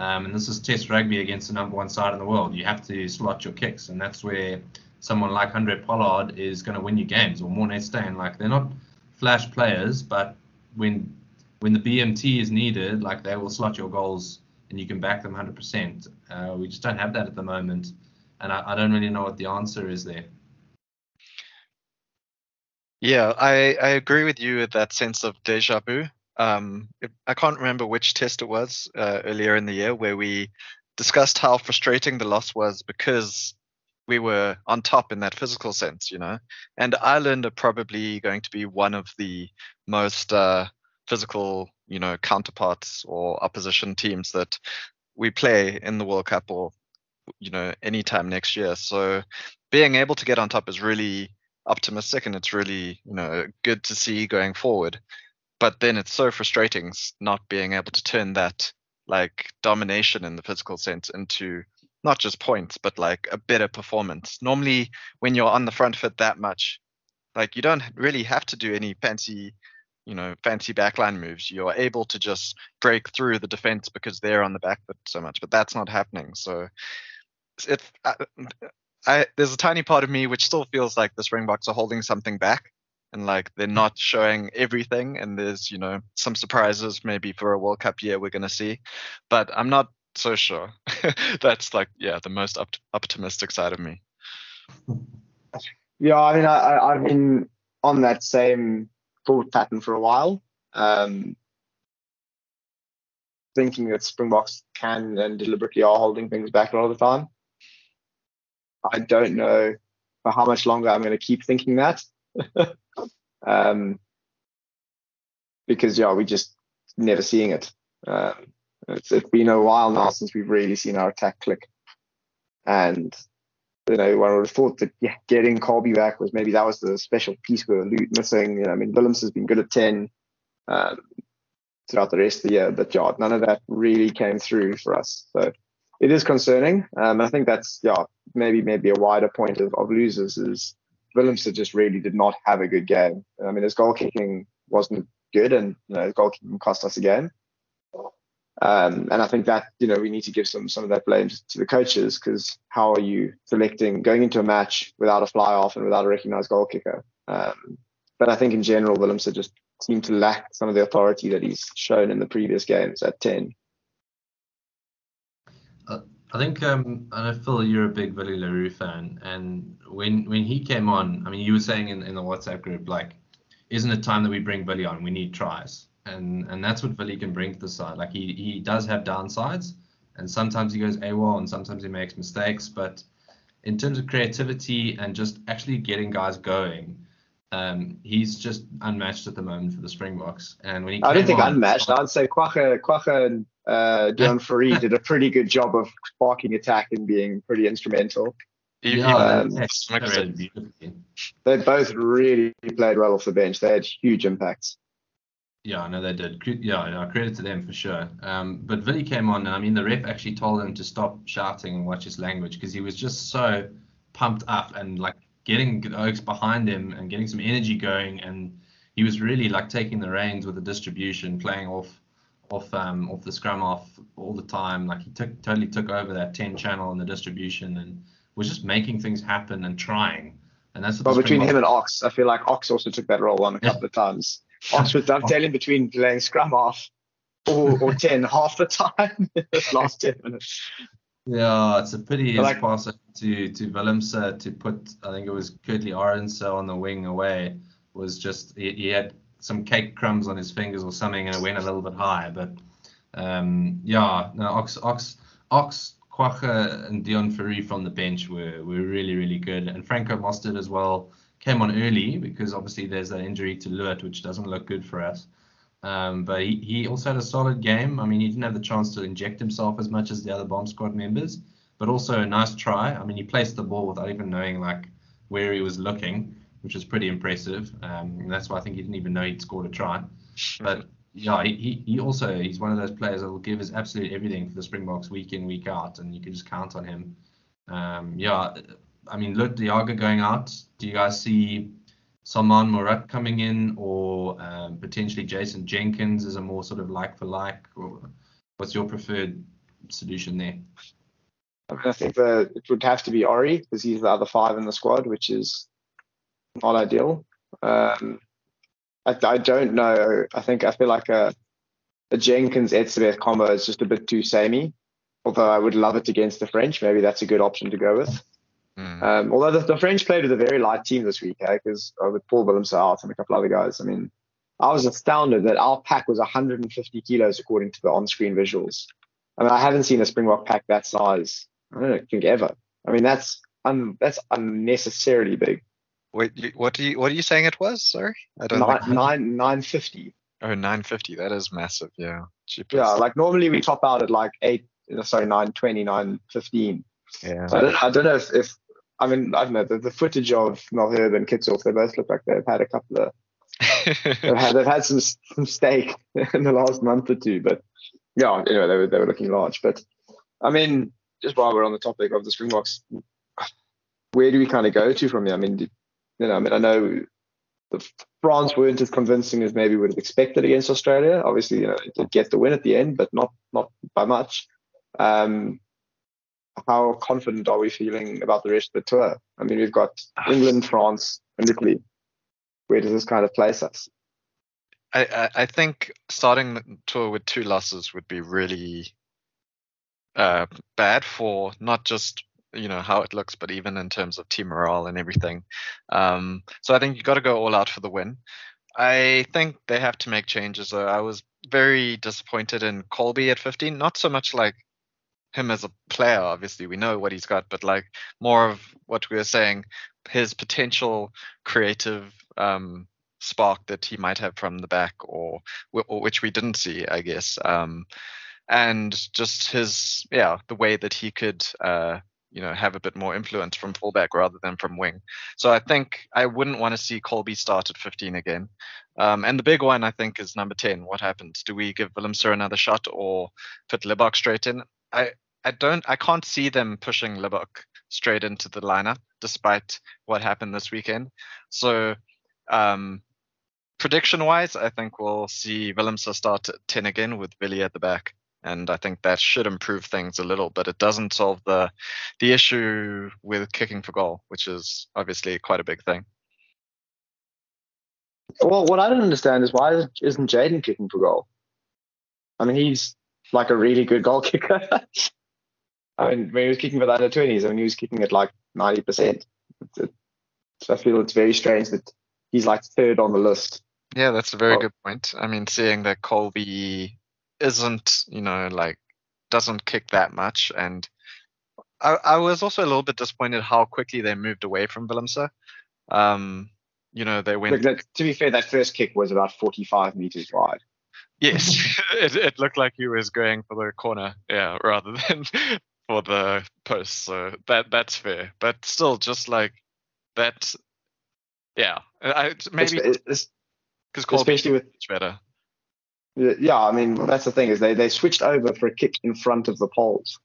Um, and this is Test rugby against the number one side in the world. You have to slot your kicks, and that's where someone like Handré Pollard is going to win you games, or Morné Steyn. Like they're not flash players, but when when the BMT is needed, like they will slot your goals and you can back them 100%. Uh, we just don't have that at the moment, and I, I don't really know what the answer is there. Yeah, I, I agree with you with that sense of deja vu. Um, I can't remember which test it was uh, earlier in the year where we discussed how frustrating the loss was because we were on top in that physical sense, you know. And Ireland are probably going to be one of the most uh, physical, you know, counterparts or opposition teams that we play in the World Cup or, you know, anytime next year. So being able to get on top is really optimistic and it's really you know good to see going forward but then it's so frustrating not being able to turn that like domination in the physical sense into not just points but like a better performance. Normally when you're on the front foot that much like you don't really have to do any fancy you know fancy backline moves. You're able to just break through the defense because they're on the back foot so much but that's not happening. So it uh, I there's a tiny part of me which still feels like the Springboks are holding something back and like they're not showing everything and there's you know some surprises maybe for a World Cup year we're going to see but I'm not so sure that's like yeah the most op- optimistic side of me yeah I mean I, I've been on that same thought pattern for a while um, thinking that Springboks can and deliberately are holding things back a lot of the time I don't know for how much longer I'm going to keep thinking that. um, because yeah, we just never seeing it. Um, it's, it's been a while now since we've really seen our attack click. And you know, one would have thought that yeah, getting Kolbe back was maybe that was the special piece we were missing. You know, I mean, Willems has been good at ten um, throughout the rest of the year, but yeah, none of that really came through for us. So it is concerning. Um, I think that's yeah maybe maybe a wider point of, of losers is Willemse just really did not have a good game. I mean his goal kicking wasn't good, and you know his goal kicking cost us a game. Um, and I think that you know we need to give some some of that blame to the coaches because how are you selecting going into a match without a fly off and without a recognised goal kicker? Um, but I think in general Willemse just seemed to lack some of the authority that he's shown in the previous games at ten. I think um, I know Phil, you're a big Willie le Roux fan, and when when he came on, I mean, you were saying in, in the WhatsApp group, like, isn't it time that we bring Billy on? We need tries, and and that's what Billy can bring to the side. Like he he does have downsides, and sometimes he goes AWOL, and sometimes he makes mistakes, but in terms of creativity and just actually getting guys going, um, he's just unmatched at the moment for the Springboks. And when he I don't think on, unmatched. I'd say Kwagga, Kwagga and uh, Deon Fourie did a pretty good job of sparking attack and being pretty instrumental. Yeah, um, they both really played well off the bench. They had huge impacts. Yeah, I know they did. Yeah, yeah, credit to them for sure. Um, but Vinny came on, and I mean, the ref actually told him to stop shouting and watch his language because he was just so pumped up and like getting Ox behind him and getting some energy going, and he was really like taking the reins with the distribution, playing off off um, off the scrum off all the time. Like he took totally took over that 10 channel and the distribution and was just making things happen and trying. And that's well between him and Ox, I feel like Ox also took that role on a couple of times. Ox was dovetailing between playing scrum off or, or 10 half the time last 10 minutes. Yeah, it's a pity his like, pass to to Willemse to put I think it was Kurt-Lee Arendse on the wing away was just he, he had some cake crumbs on his fingers or something, and it went a little bit higher. But um, yeah, no, Ox, Ox, Ox, Kwagga, and Deon Fourie from the bench were were really really good, and Franco Mostert as well came on early because obviously there's that injury to Lewis, which doesn't look good for us. Um, but he, he also had a solid game. I mean, he didn't have the chance to inject himself as much as the other bomb squad members, but also a nice try. I mean, he placed the ball without even knowing like where he was looking which was pretty impressive. Um, and that's why I think he didn't even know he'd scored a try. But yeah, he, he also he's one of those players that will give his absolute everything for the Springboks week in week out, and you can just count on him. Um, yeah, I mean, look, de Jager going out. Do you guys see Salmaan Moerat coming in, or um, potentially Jason Jenkins as a more sort of like for like? Or what's your preferred solution there. I mean, I think the, it would have to be Orie because he's the other five in the squad, which is not ideal. Um, I, I don't know. I think I feel like a, a Jenkins Etzebeth combo is just a bit too samey. Although I would love it against the French, maybe that's a good option to go with. Mm. Um, although the, the French played with a very light team this week, because uh, with Paul Willemse out and a couple other guys. I mean, I was astounded that our pack was 150 kilos according to the on-screen visuals. I mean, I haven't seen a Springbok pack that size. I don't think ever. I mean, that's un, that's unnecessarily big. Wait, what do you what are you saying it was? Sorry, I don't. Nine, think- nine, 950. Oh, 950. That is massive. Yeah. Jeepers. Yeah, like normally we top out at like eight, uh, sorry, 920, 915. yeah. So I don't, I don't know if, if I mean, I don't know, the, the footage of Malherbe and Kitshoff, they both look like they've had a couple of, they've had, they've had some, some steak in the last month or two, but yeah, anyway, they were, they were looking large. But I mean, just while we're on the topic of the Springboks, where do we kind of go to from here? I mean, do- you know, I mean, I know the France weren't as convincing as maybe would have expected against Australia. Obviously, you know, they did get the win at the end, but not not by much. Um, how confident are we feeling about the rest of the tour? I mean, we've got England, France, and Italy. Where does this kind of place us? I I think starting the tour with two losses would be really uh, bad for not just you know how it looks, but even in terms of team morale and everything. Um, so I think you got to go all out for the win. I think they have to make changes. Though. I was very disappointed in Kolbe at 15. Not so much like him as a player. Obviously, we know what he's got, but like more of what we were saying, his potential creative um, spark that he might have from the back, or, or which we didn't see, I guess. Um, and just his, yeah, the way that he could, uh, you know, have a bit more influence from fullback rather than from wing. So I think I wouldn't want to see Kolbe start at 15 again. Um, and the big one, I think, is number 10. What happens? Do we give Willemse another shot or put Libbok straight in? I, I don't, I can't see them pushing Libbok straight into the lineup, despite what happened this weekend. So, um, prediction wise, I think we'll see Willemse start at 10 again with Billy at the back. And I think that should improve things a little, but it doesn't solve the the issue with kicking for goal, which is obviously quite a big thing. Well, what I don't understand is why isn't Jaden kicking for goal? I mean, he's like a really good goal kicker. I mean, when he was kicking for the under 20s, I mean, he was kicking at like 90%. So I feel it's very strange that he's like third on the list. Yeah, that's a very Oh. good point. I mean, seeing that Kolbe isn't, you know, like doesn't kick that much, and I, I was also a little bit disappointed how quickly they moved away from Willemse. Um, you know, they went that, to be fair, that first kick was about 45 meters wide. Yes, it, it looked like he was going for the corner, yeah, rather than for the post. So that that's fair, but still, just like that, yeah. I maybe because especially with much better. Yeah, I mean that's the thing is they they switched over for a kick in front of the poles,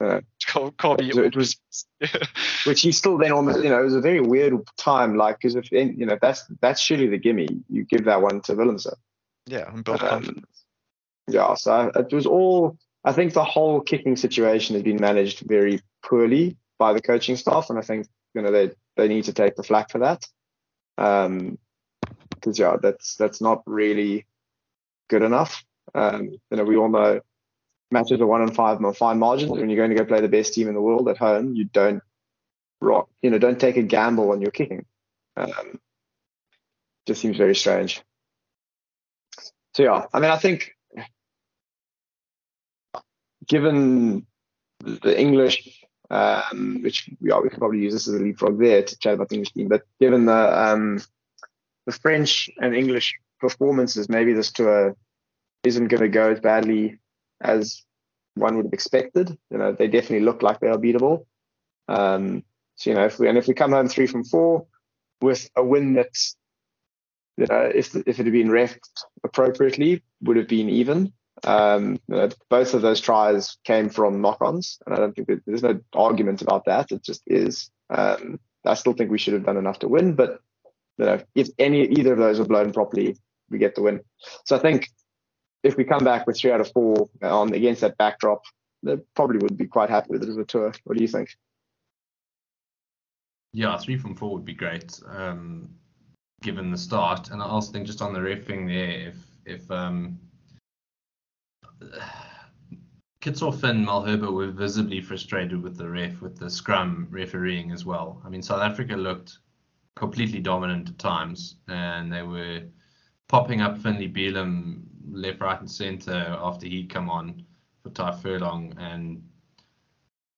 uh, Col- Kolbe, So it was- which he still then almost you know it was a very weird time like because if you know that's that's surely the gimme you give that one to Willemse. yeah, and build Um, confidence. Yeah, so it was all. I think the whole kicking situation has been managed very poorly by the coaching staff, and I think you know they they need to take the flak for that. Um, because yeah, that's that's not really good enough. Um, you know, we all know matches are one and five fine margins. When you're going to go play the best team in the world at home, you don't rock, you know, don't take a gamble on your kicking. Um, just seems very strange. So yeah, I mean, I think given the English, um, which yeah, we could probably use this as a leapfrog there to chat about the English team, but given the um, the French and English performances, maybe this tour isn't going to go as badly as one would have expected. You know, they definitely look like they are beatable. Um, so you know, if we and if we come home three from four with a win that, you know, if if it had been refed appropriately, would have been even. Um, you know, both of those tries came from knock-ons, and I don't think that, there's no argument about that. It just is. Um, I still think we should have done enough to win, but you know, if any either of those are blown properly, we get the win. So I think if we come back with three out of four on against that backdrop, they probably would be quite happy with it as a tour. What do you think? Yeah, three from four would be great, um, given the start. And I also think just on the refing there, if if um, Kitshoff and Malherbe were visibly frustrated with the ref, with the scrum refereeing as well. I mean, South Africa looked completely dominant at times, and they were popping up Finlay Bealham left, right, and centre after he'd come on for Tadhg Furlong, and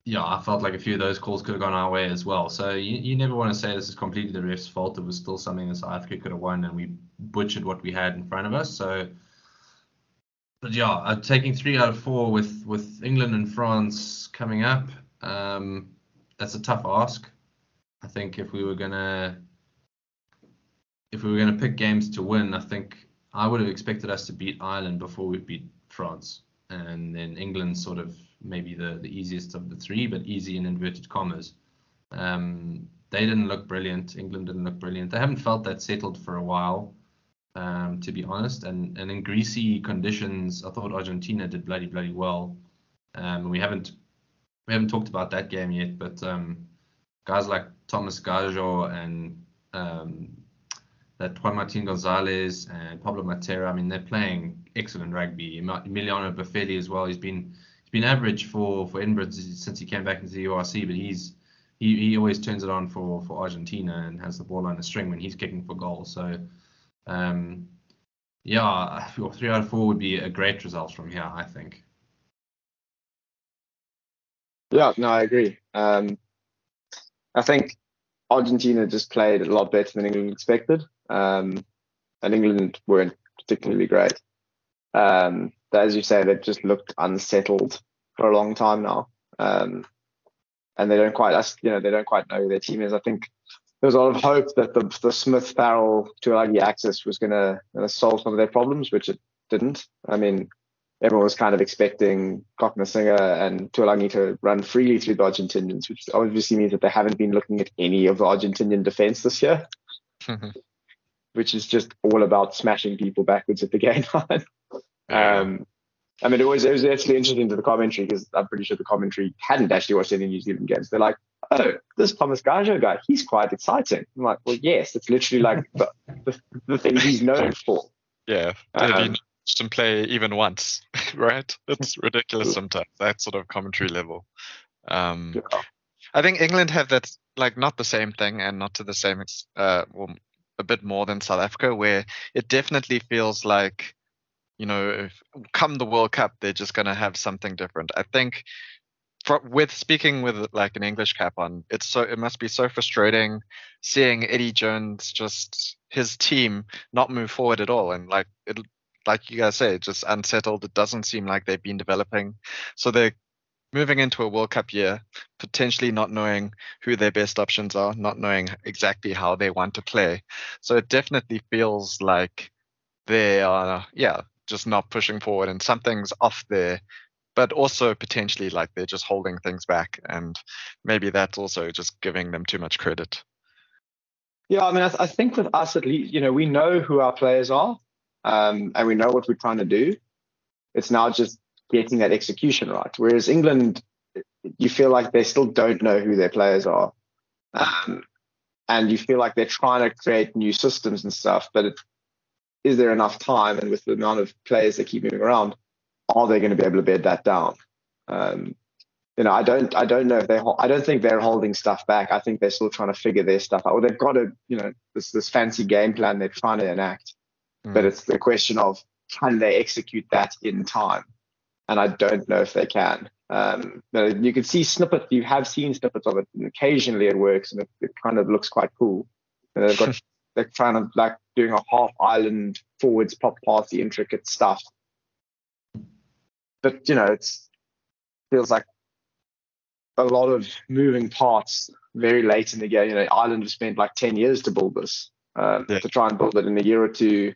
yeah, I felt like a few of those calls could have gone our way as well. So you, you never want to say this is completely the ref's fault. It was still something that South Africa could have won, and we butchered what we had in front of us. So but yeah, uh, taking three out of four with with England and France coming up, um, that's a tough ask. I think if we were gonna if we were gonna pick games to win, I think I would have expected us to beat Ireland before we beat France, and then England sort of maybe the the easiest of the three, but easy in inverted commas. Um, they didn't look brilliant. England didn't look brilliant. They haven't felt that settled for a while um, to be honest. And and in greasy conditions, I thought Argentina did bloody bloody well. Um, we haven't we haven't talked about that game yet, but um, guys like Thomas Gallo and um, that Juan Martin Gonzalez and Pablo Matera, I mean, they're playing excellent rugby. Emiliano Boffelli as well. He's been he's been average for for Edinburgh since he came back into the URC, but he's he, he always turns it on for for Argentina and has the ball on the string when he's kicking for goal. So um, yeah, three out of four would be a great result from here, I think. Yeah, no, I agree. Um, I think Argentina just played a lot better than England expected, um, and England weren't particularly great. Um, as you say, they've just looked unsettled for a long time now, um, and they don't quite, you know, they don't quite know who their team is. I think there was a lot of hope that the, the Smith Farrell Tuilagi axis was going to solve some of their problems, which it didn't. I mean, everyone was kind of expecting Cokanasiga and Tuilagi to run freely through the Argentinians, which obviously means that they haven't been looking at any of the Argentinian defense this year, which is just all about smashing people backwards at the game line. Um, I mean, it was, it was actually interesting to the commentary because I'm pretty sure the commentary hadn't actually watched any New Zealand games. They're like, oh, this Thomas Gallo guy, he's quite exciting. I'm like, well, yes, it's literally like the, the, the thing he's known for. Yeah. Um, watched him play even once, right? It's ridiculous sometimes, that sort of commentary level. Um, yeah. I think England have that, like, not the same thing and not to the same, uh, well, a bit more than South Africa, where it definitely feels like, you know, if, come the World Cup, they're just going to have something different. I think for, with speaking with like an English cap on, it's so it must be so frustrating seeing Eddie Jones just his team not move forward at all, and like it, like you guys say, just unsettled. It doesn't seem like they've been developing, so they're moving into a World Cup year, potentially not knowing who their best options are, not knowing exactly how they want to play. So it definitely feels like they are, yeah, just not pushing forward, and something's off there but also potentially like they're just holding things back and maybe that's also just giving them too much credit yeah i mean i, th- I think with us at least you know we know who our players are um, and we know what we're trying to do it's now just getting that execution right whereas england you feel like they still don't know who their players are um, and you feel like they're trying to create new systems and stuff but it, is there enough time and with the amount of players that keep moving around are they going to be able to bed that down? Um, you know, I don't, I don't know if they, I don't think they're holding stuff back. I think they're still trying to figure their stuff out. Or they've got a, you know, this this fancy game plan they're trying to enact, mm. but it's the question of can they execute that in time? And I don't know if they can. Um, you, you can see snippets. You have seen snippets of it, and occasionally it works, and it, it kind of looks quite cool. And they've got they're trying to like doing a half island forwards pop past the intricate stuff but you know, it feels like a lot of moving parts very late in the game. You know, Ireland have spent like 10 years to build this. Um, yeah. To try and build it in a year or two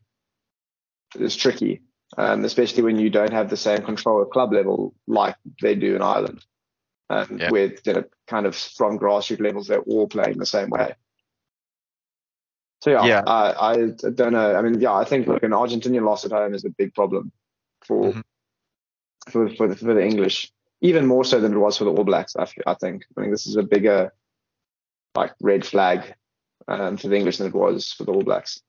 is tricky, um, especially when you don't have the same control at club level like they do in Ireland, um, yeah. with you know, kind of from grassroots levels, they're all playing the same way. So yeah, yeah. I, I don't know. I mean, yeah, I think look, an Argentinian loss at home is a big problem for mm-hmm for for the, for the English. even more so than it was for the All Blacks. I, I think. I think this is a bigger like red flag um, for the English than it was for the All Blacks.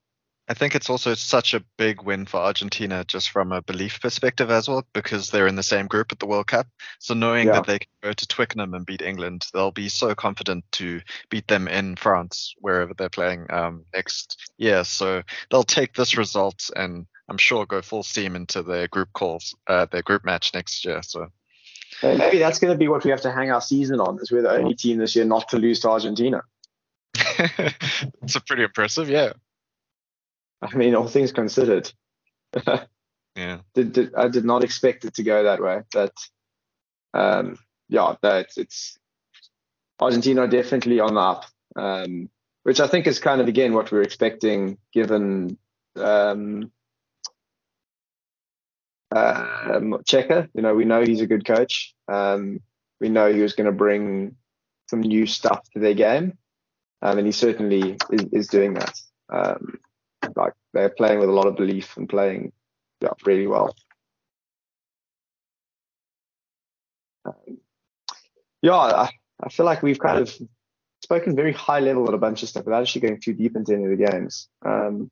I think it's also such a big win for Argentina just from a belief perspective as well, because they're in the same group at the World Cup. So knowing yeah. that they can go to Twickenham and beat England, they'll be so confident to beat them in France, wherever they're playing um, next year. So they'll take this result and I'm sure go full steam into their group calls, uh, their group match next year. So maybe that's going to be what we have to hang our season on, is we're the only team this year not to lose to Argentina. it's a pretty impressive, yeah. I mean, all things considered. yeah. Did, did, I did not expect it to go that way, but um, yeah, that it's Argentina definitely on the up, um, which I think is kind of again what we are expecting given um, um, Cheika. You know, we know he's a good coach. Um, we know he was going to bring some new stuff to their game, um, and he certainly is, is doing that. Um, like they're playing with a lot of belief and playing yeah, really well. Um, yeah, I, I feel like we've kind of spoken very high level at a bunch of stuff without actually going too deep into any of the games. Um,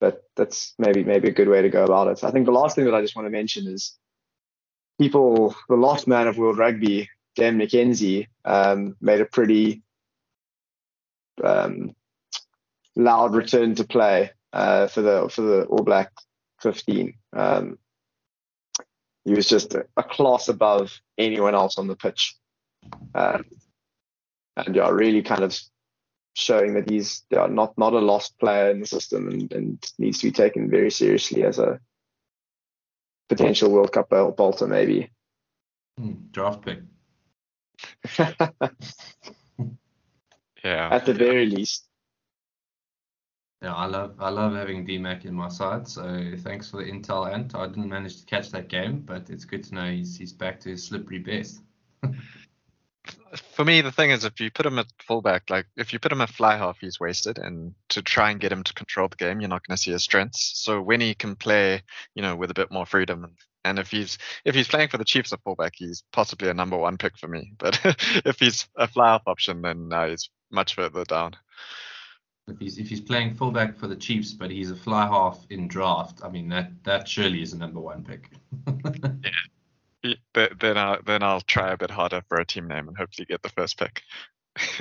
but that's maybe maybe a good way to go about it. I think the last thing that I just want to mention is people, the lost man of world rugby, Dan McKenzie, um, made a pretty um, loud return to play uh, for the for the All Black 15. Um, he was just a, a, class above anyone else on the pitch, um, and yeah, really kind of showing that he's yeah, not not a lost player in the system and, and needs to be taken very seriously as a potential World Cup bolter, maybe. Mm, draft pick. yeah. At the very least. Yeah, I love I love having DMAC in my side. So thanks for the intel, Ant. I didn't manage to catch that game, but it's good to know he's he's back to his slippery best. for me, the thing is, if you put him at fullback, like if you put him at fly half, he's wasted. And to try and get him to control the game, you're not going to see his strengths. So when he can play, you know, with a bit more freedom, and, if he's if he's playing for the Chiefs at fullback, he's possibly a number one pick for me. But if he's a fly half option, then no, he's much further down. If he's if he's playing fullback for the Chiefs, but he's a fly half in draft, I mean that that surely is a number one pick. yeah. Then I'll then I'll try a bit harder for a team name and hopefully get the first pick.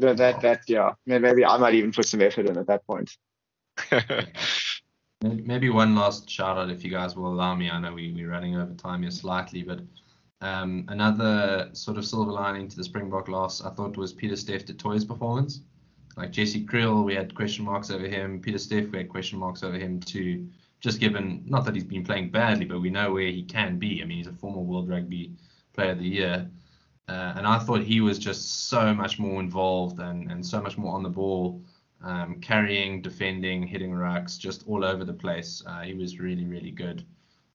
that that that yeah. Maybe I might even put some effort in at that point. Maybe one last shout out if you guys will allow me. I know we, we're running over time here slightly, but um, another sort of silver lining to the Springbok loss I thought was Pieter-Steph du Toit's performance like Jesse Kriel, we had question marks over him. Pieter-Steph, we had question marks over him too. Just given, not that he's been playing badly, but we know where he can be. I mean, he's a former World Rugby Player of the Year. Uh, and I thought he was just so much more involved and, and so much more on the ball, um, carrying, defending, hitting rucks, just all over the place. Uh, he was really, really good.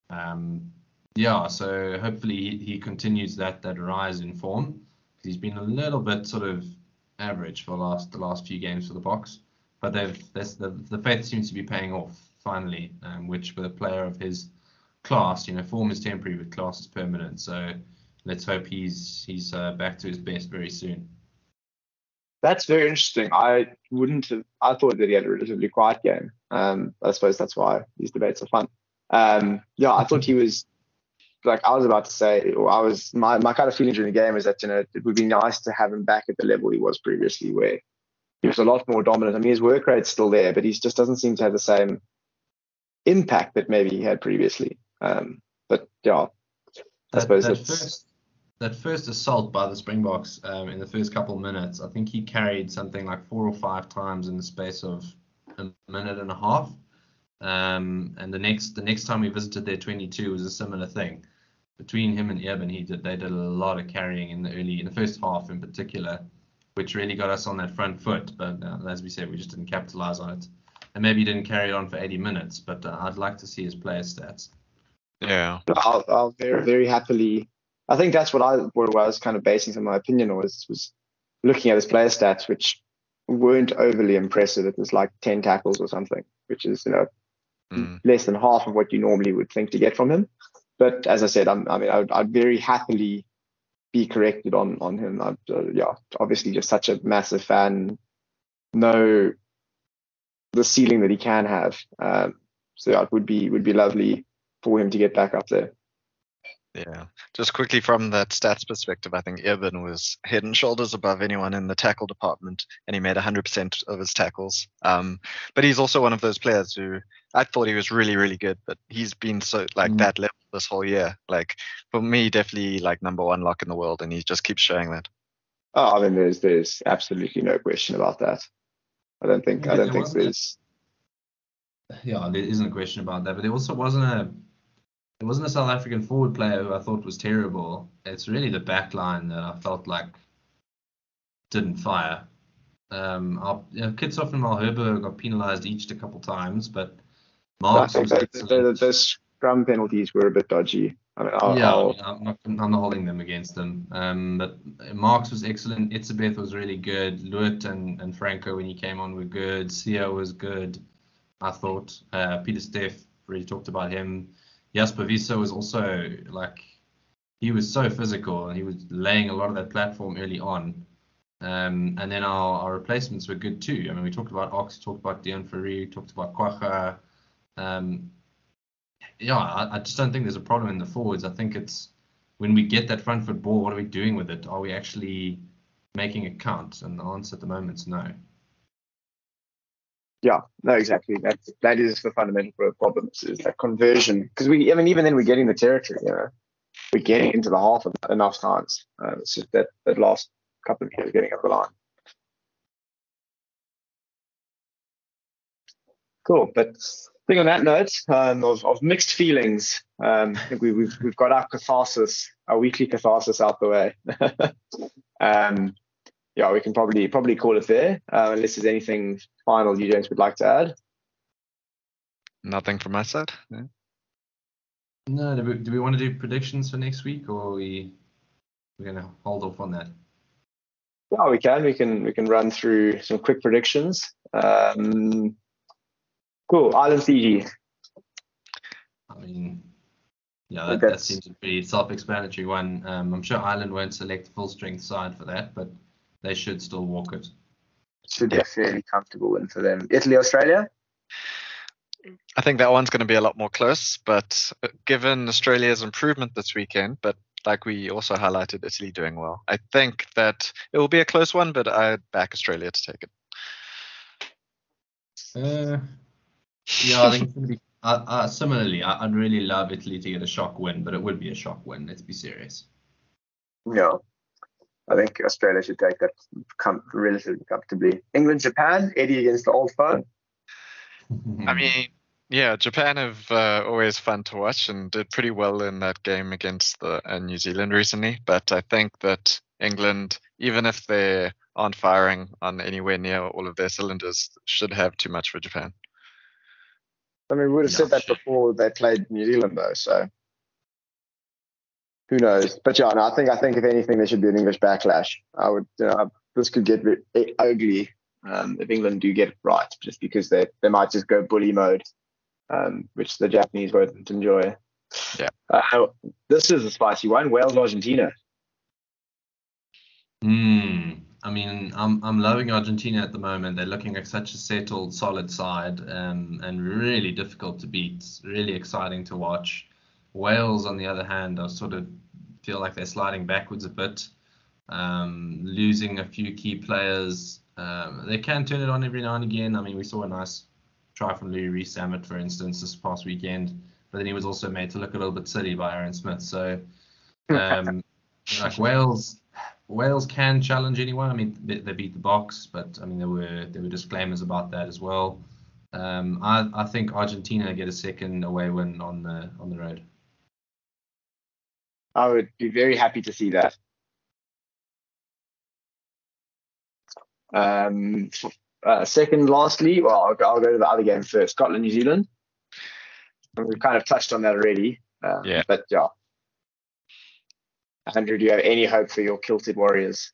Um, yeah, so hopefully he, he continues that that rise in form. He's been a little bit sort of average for last the last few games for the Boks, but they've the the faith seems to be paying off finally, um, which with a player of his class, you know, form is temporary, but class is permanent. So let's hope he's he's uh, back to his best very soon. That's very interesting. I wouldn't have. I thought that he had a relatively quiet game. Um, I suppose that's why these debates are fun. Um, yeah, I thought he was like I was about to say, or I was my, my kind of feeling during the game is that you know it would be nice to have him back at the level he was previously, where he was a lot more dominant. I mean, his work rate's still there, but he just doesn't seem to have the same impact that maybe he had previously. Um, but yeah, I suppose that first, that first assault by the Springboks um, in the first couple of minutes, I think he carried something like four or five times in the space of a minute and a half. Um, and the next the next time we visited their 22 was a similar thing between him and Eben, he did they did a lot of carrying in the early in the first half in particular, which really got us on that front foot. But uh, as we said, we just didn't capitalize on it, and maybe he didn't carry it on for 80 minutes. But uh, I'd like to see his player stats. Yeah, I'll, I'll very very happily. I think that's what I what I was kind of basing some of my opinion on was was looking at his player stats, which weren't overly impressive. It was like 10 tackles or something, which is you know mm. less than half of what you normally would think to get from him. But as I said, I'm, I mean, I'd, I'd very happily be corrected on on him. Uh, yeah, obviously just such a massive fan. Know the ceiling that he can have. Um, so yeah, it would be would be lovely for him to get back up there. Yeah, just quickly from that stats perspective, I think Eben was head and shoulders above anyone in the tackle department, and he made 100% of his tackles. Um, but he's also one of those players who I thought he was really, really good, but he's been so like mm. that level this whole year. Like for me, definitely like number one lock in the world, and he just keeps showing that. Oh, I mean, there's there's absolutely no question about that. I don't think yeah, I don't think there's. Yeah, there isn't a question about that, but there also wasn't a it wasn't a South African forward player who I thought was terrible. It's really the back line that I felt like didn't fire. Um, our, you know, Kitshoff and Malherbe got penalised each a couple times, but Marx was the, the, the, scrum penalties were a bit dodgy. I mean, I'll, yeah, I'll, I'm, not, I'm not holding them against them. Um, but Marx was excellent. Etzebeth was really good. Lewitt and, and Franco when he came on were good. Siya was good. I thought uh, Pieter-Steph really talked about him. Jasper Wiese was also like he was so physical and he was laying a lot of that platform early on. Um, and then our, our replacements were good too. I mean, we talked about Ox, talked about Deon Fourie, talked about Kwagga. Um, yeah, I, I, just don't think there's a problem in the forwards. I think it's when we get that front foot ball, what are we doing with it? Are we actually making it count? And the answer at the moment is no. Yeah, no, exactly. That that is the fundamental problem is that conversion. Because we, I mean, even then we're getting the territory. You know, we're getting into the half of enough times. Uh, it's just that that last couple of years getting up the line. Cool, but I think on that note um, of, of mixed feelings, um, I think we, have we've, we've got our catharsis, our weekly catharsis out the way. um, yeah, we can probably probably call it there, uh, unless there's anything final you guys would like to add. Nothing from my side. Yeah. No, do we, do we want to do predictions for next week, or we we're gonna hold off on that? Yeah, we can. We can we can run through some quick predictions. Um, cool. Ireland Fiji. I mean, yeah, that, that seems to be self-explanatory one. Um, I'm sure Ireland won't select full strength side for that, but they should still walk it. Should be a fairly comfortable win for them. Italy, Australia. I think that one's going to be a lot more close, but uh, given Australia's improvement this weekend, but like we also highlighted Italy doing well, I think that it will be a close one, but I'd back Australia to take it. Uh, yeah, I think it's going to be uh, uh, similarly. I, would really love Italy to get a shock win, but it would be a shock win. Let's be serious. No, I think Australia should take that com- relatively comfortably. England, Japan, Eddie against the old foe. I mean, yeah, Japan have uh, always fun to watch and did pretty well in that game against the uh, New Zealand recently. But I think that England, even if they aren't firing on anywhere near all of their cylinders, should have too much for Japan. I mean, we would have said that before they played New Zealand, though. So who knows? But yeah, no, I think I think if anything, there should be an English backlash. I would. You know, this could get ugly um, if England do get it right, just because they they might just go bully mode, um, which the Japanese won't enjoy. Yeah. Uh, this is a spicy one. Wales, Argentina. Hmm. I mean, I'm I'm loving Argentina at the moment. They're looking like such a settled, solid side, um, and really difficult to beat. Really exciting to watch. Wales, on the other hand, I sort of feel like they're sliding backwards a bit, um, losing a few key players. Um, they can turn it on every now and again. I mean, we saw a nice try from Louis Rees-Zammit, for instance, this past weekend, but then he was also made to look a little bit silly by Aaron Smith. So, um, like Wales, Wales can challenge anyone. I mean, they, they, beat the Boks, but I mean, there were there were disclaimers about that as well. Um, I, I think Argentina get a second away win on the on the road. I would be very happy to see that. Um, uh, second, lastly, well, I'll, I'll, go to the other game first. Scotland, New Zealand. We've kind of touched on that already. Um, yeah. But yeah. Andrew, do you have any hope for your kilted Warriors?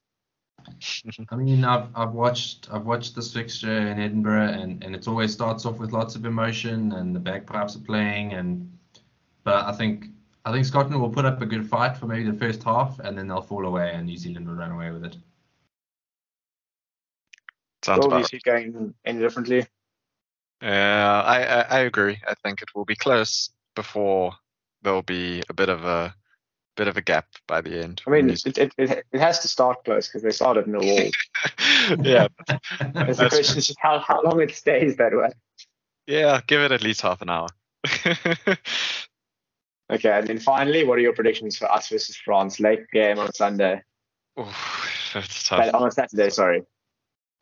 I mean, I've I've watched I've watched this fixture in Edinburgh, and, and it always starts off with lots of emotion, and the bagpipes are playing, and but I think I think Scotland will put up a good fight for maybe the first half, and then they'll fall away, and New Zealand will run away with it. Sounds Will you about see it going any differently? Yeah, I, I I agree. I think it will be close before there'll be a bit of a bit of a gap by the end. I mean, it, it, it, it has to start close because they started in the wall. yeah, It's the question is just how, how long it stays that way. yeah. Give it at least half an hour. Okay, and then finally, what are your predictions for us versus France? Late game on Sunday. Oof, But tough. on a Saturday, sorry.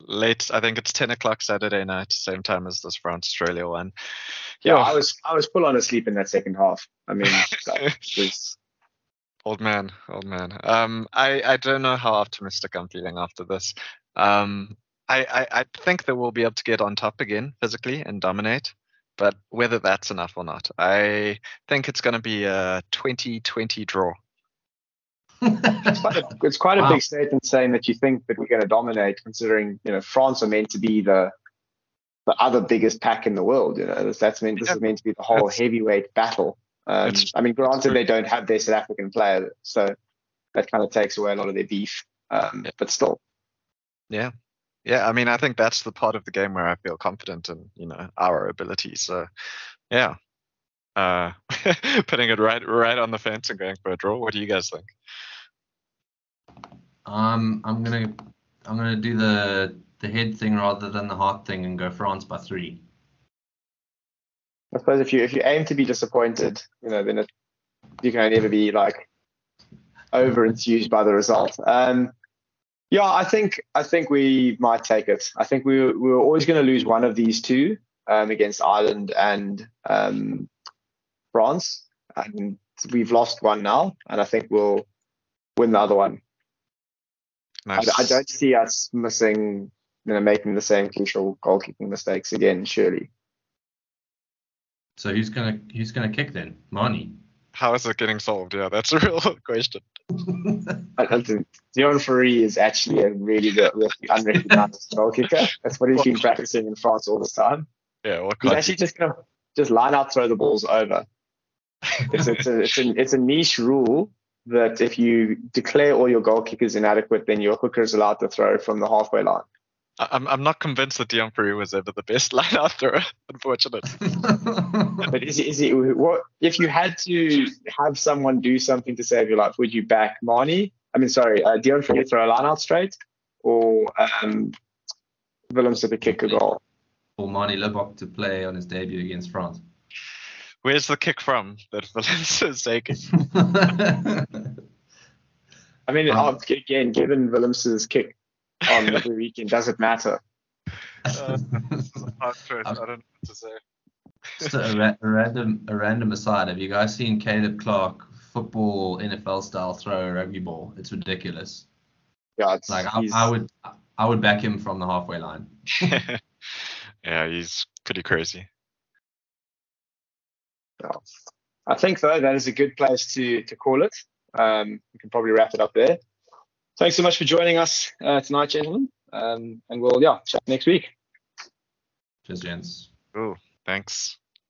Late. I think it's ten o'clock Saturday night, same time as this France Australia one. Yeah. I was I was full on asleep in that second half. I mean, was, Old man, old man. Um, I, I don't know how optimistic I'm feeling after this. Um, I, I, I think that we'll be able to get on top again physically and dominate, but whether that's enough or not, I think it's going to be a 20-20 draw. it's quite a, it's quite a Wow. big statement saying that you think that we're going to dominate, considering you know France are meant to be the the other biggest pack in the world. You know, that's meant this Yeah. is meant to be the whole It's- heavy battle. Um, I mean, granted they don't have their South African player, so that kind of takes away a lot of their beef. Um, Yeah. But still, Yeah, I mean, I think that's the part of the game where I feel confident in, you know, our ability. So, yeah. Uh, putting it right, right on the fence and going for a draw. What do you guys think? Um, I'm gonna I'm gonna do the the head thing rather than the heart thing and go France by three. I suppose if you if you aim to be disappointed, you know, then it, you can only ever be like over enthused by the result. Um, yeah, I think I think we might take it. I think we were, we were always going to lose one of these two um, against Ireland and um, France, and we've lost one now, and I think we'll win the other one. I, Nice. I don't see us missing, you know, making the same crucial goal kicking mistakes again. Surely. So who's gonna who's gonna kick then? Manie. How is it getting solved? Yeah, that's a real question. I don't think Deon Fourie is actually a really good, unrecognized goal kicker. That's what he's been practicing in France all this time. Yeah, what He's actually just gonna just line out, throw the balls over. It's it's a, it's a, it's a niche rule that if you declare all your goal kickers inadequate, then your hooker is allowed to throw from the halfway line. I- I'm I'm not convinced that Deon Fourie was ever the best line out thrower. Unfortunately. But is he, is he what if you had to have someone do something to save your life? Would you back Manie? I mean, sorry, uh, Deon Fourie throw a line out straight, or um, Willemse to kick a goal? For Manie Libbok to play on his debut against France. Where's the kick from that Valencia is taking? I mean, Um, uh, again, given Willemse's kick on the weekend, does it matter? Uh, this is a hard choice. I don't know what to say. Just a, ra- a random a random aside. Have you guys seen Caleb Clarke football NFL style throw a rugby ball? It's ridiculous. Yeah, it's, Like I, I would I would back him from the halfway line. yeah, he's pretty crazy. I think though that is a good place to to call it. Um, we can probably wrap it up there. Thanks so much for joining us uh, tonight, gentlemen. Um, and we'll yeah chat next week. Cheers, gents. Ooh, thanks.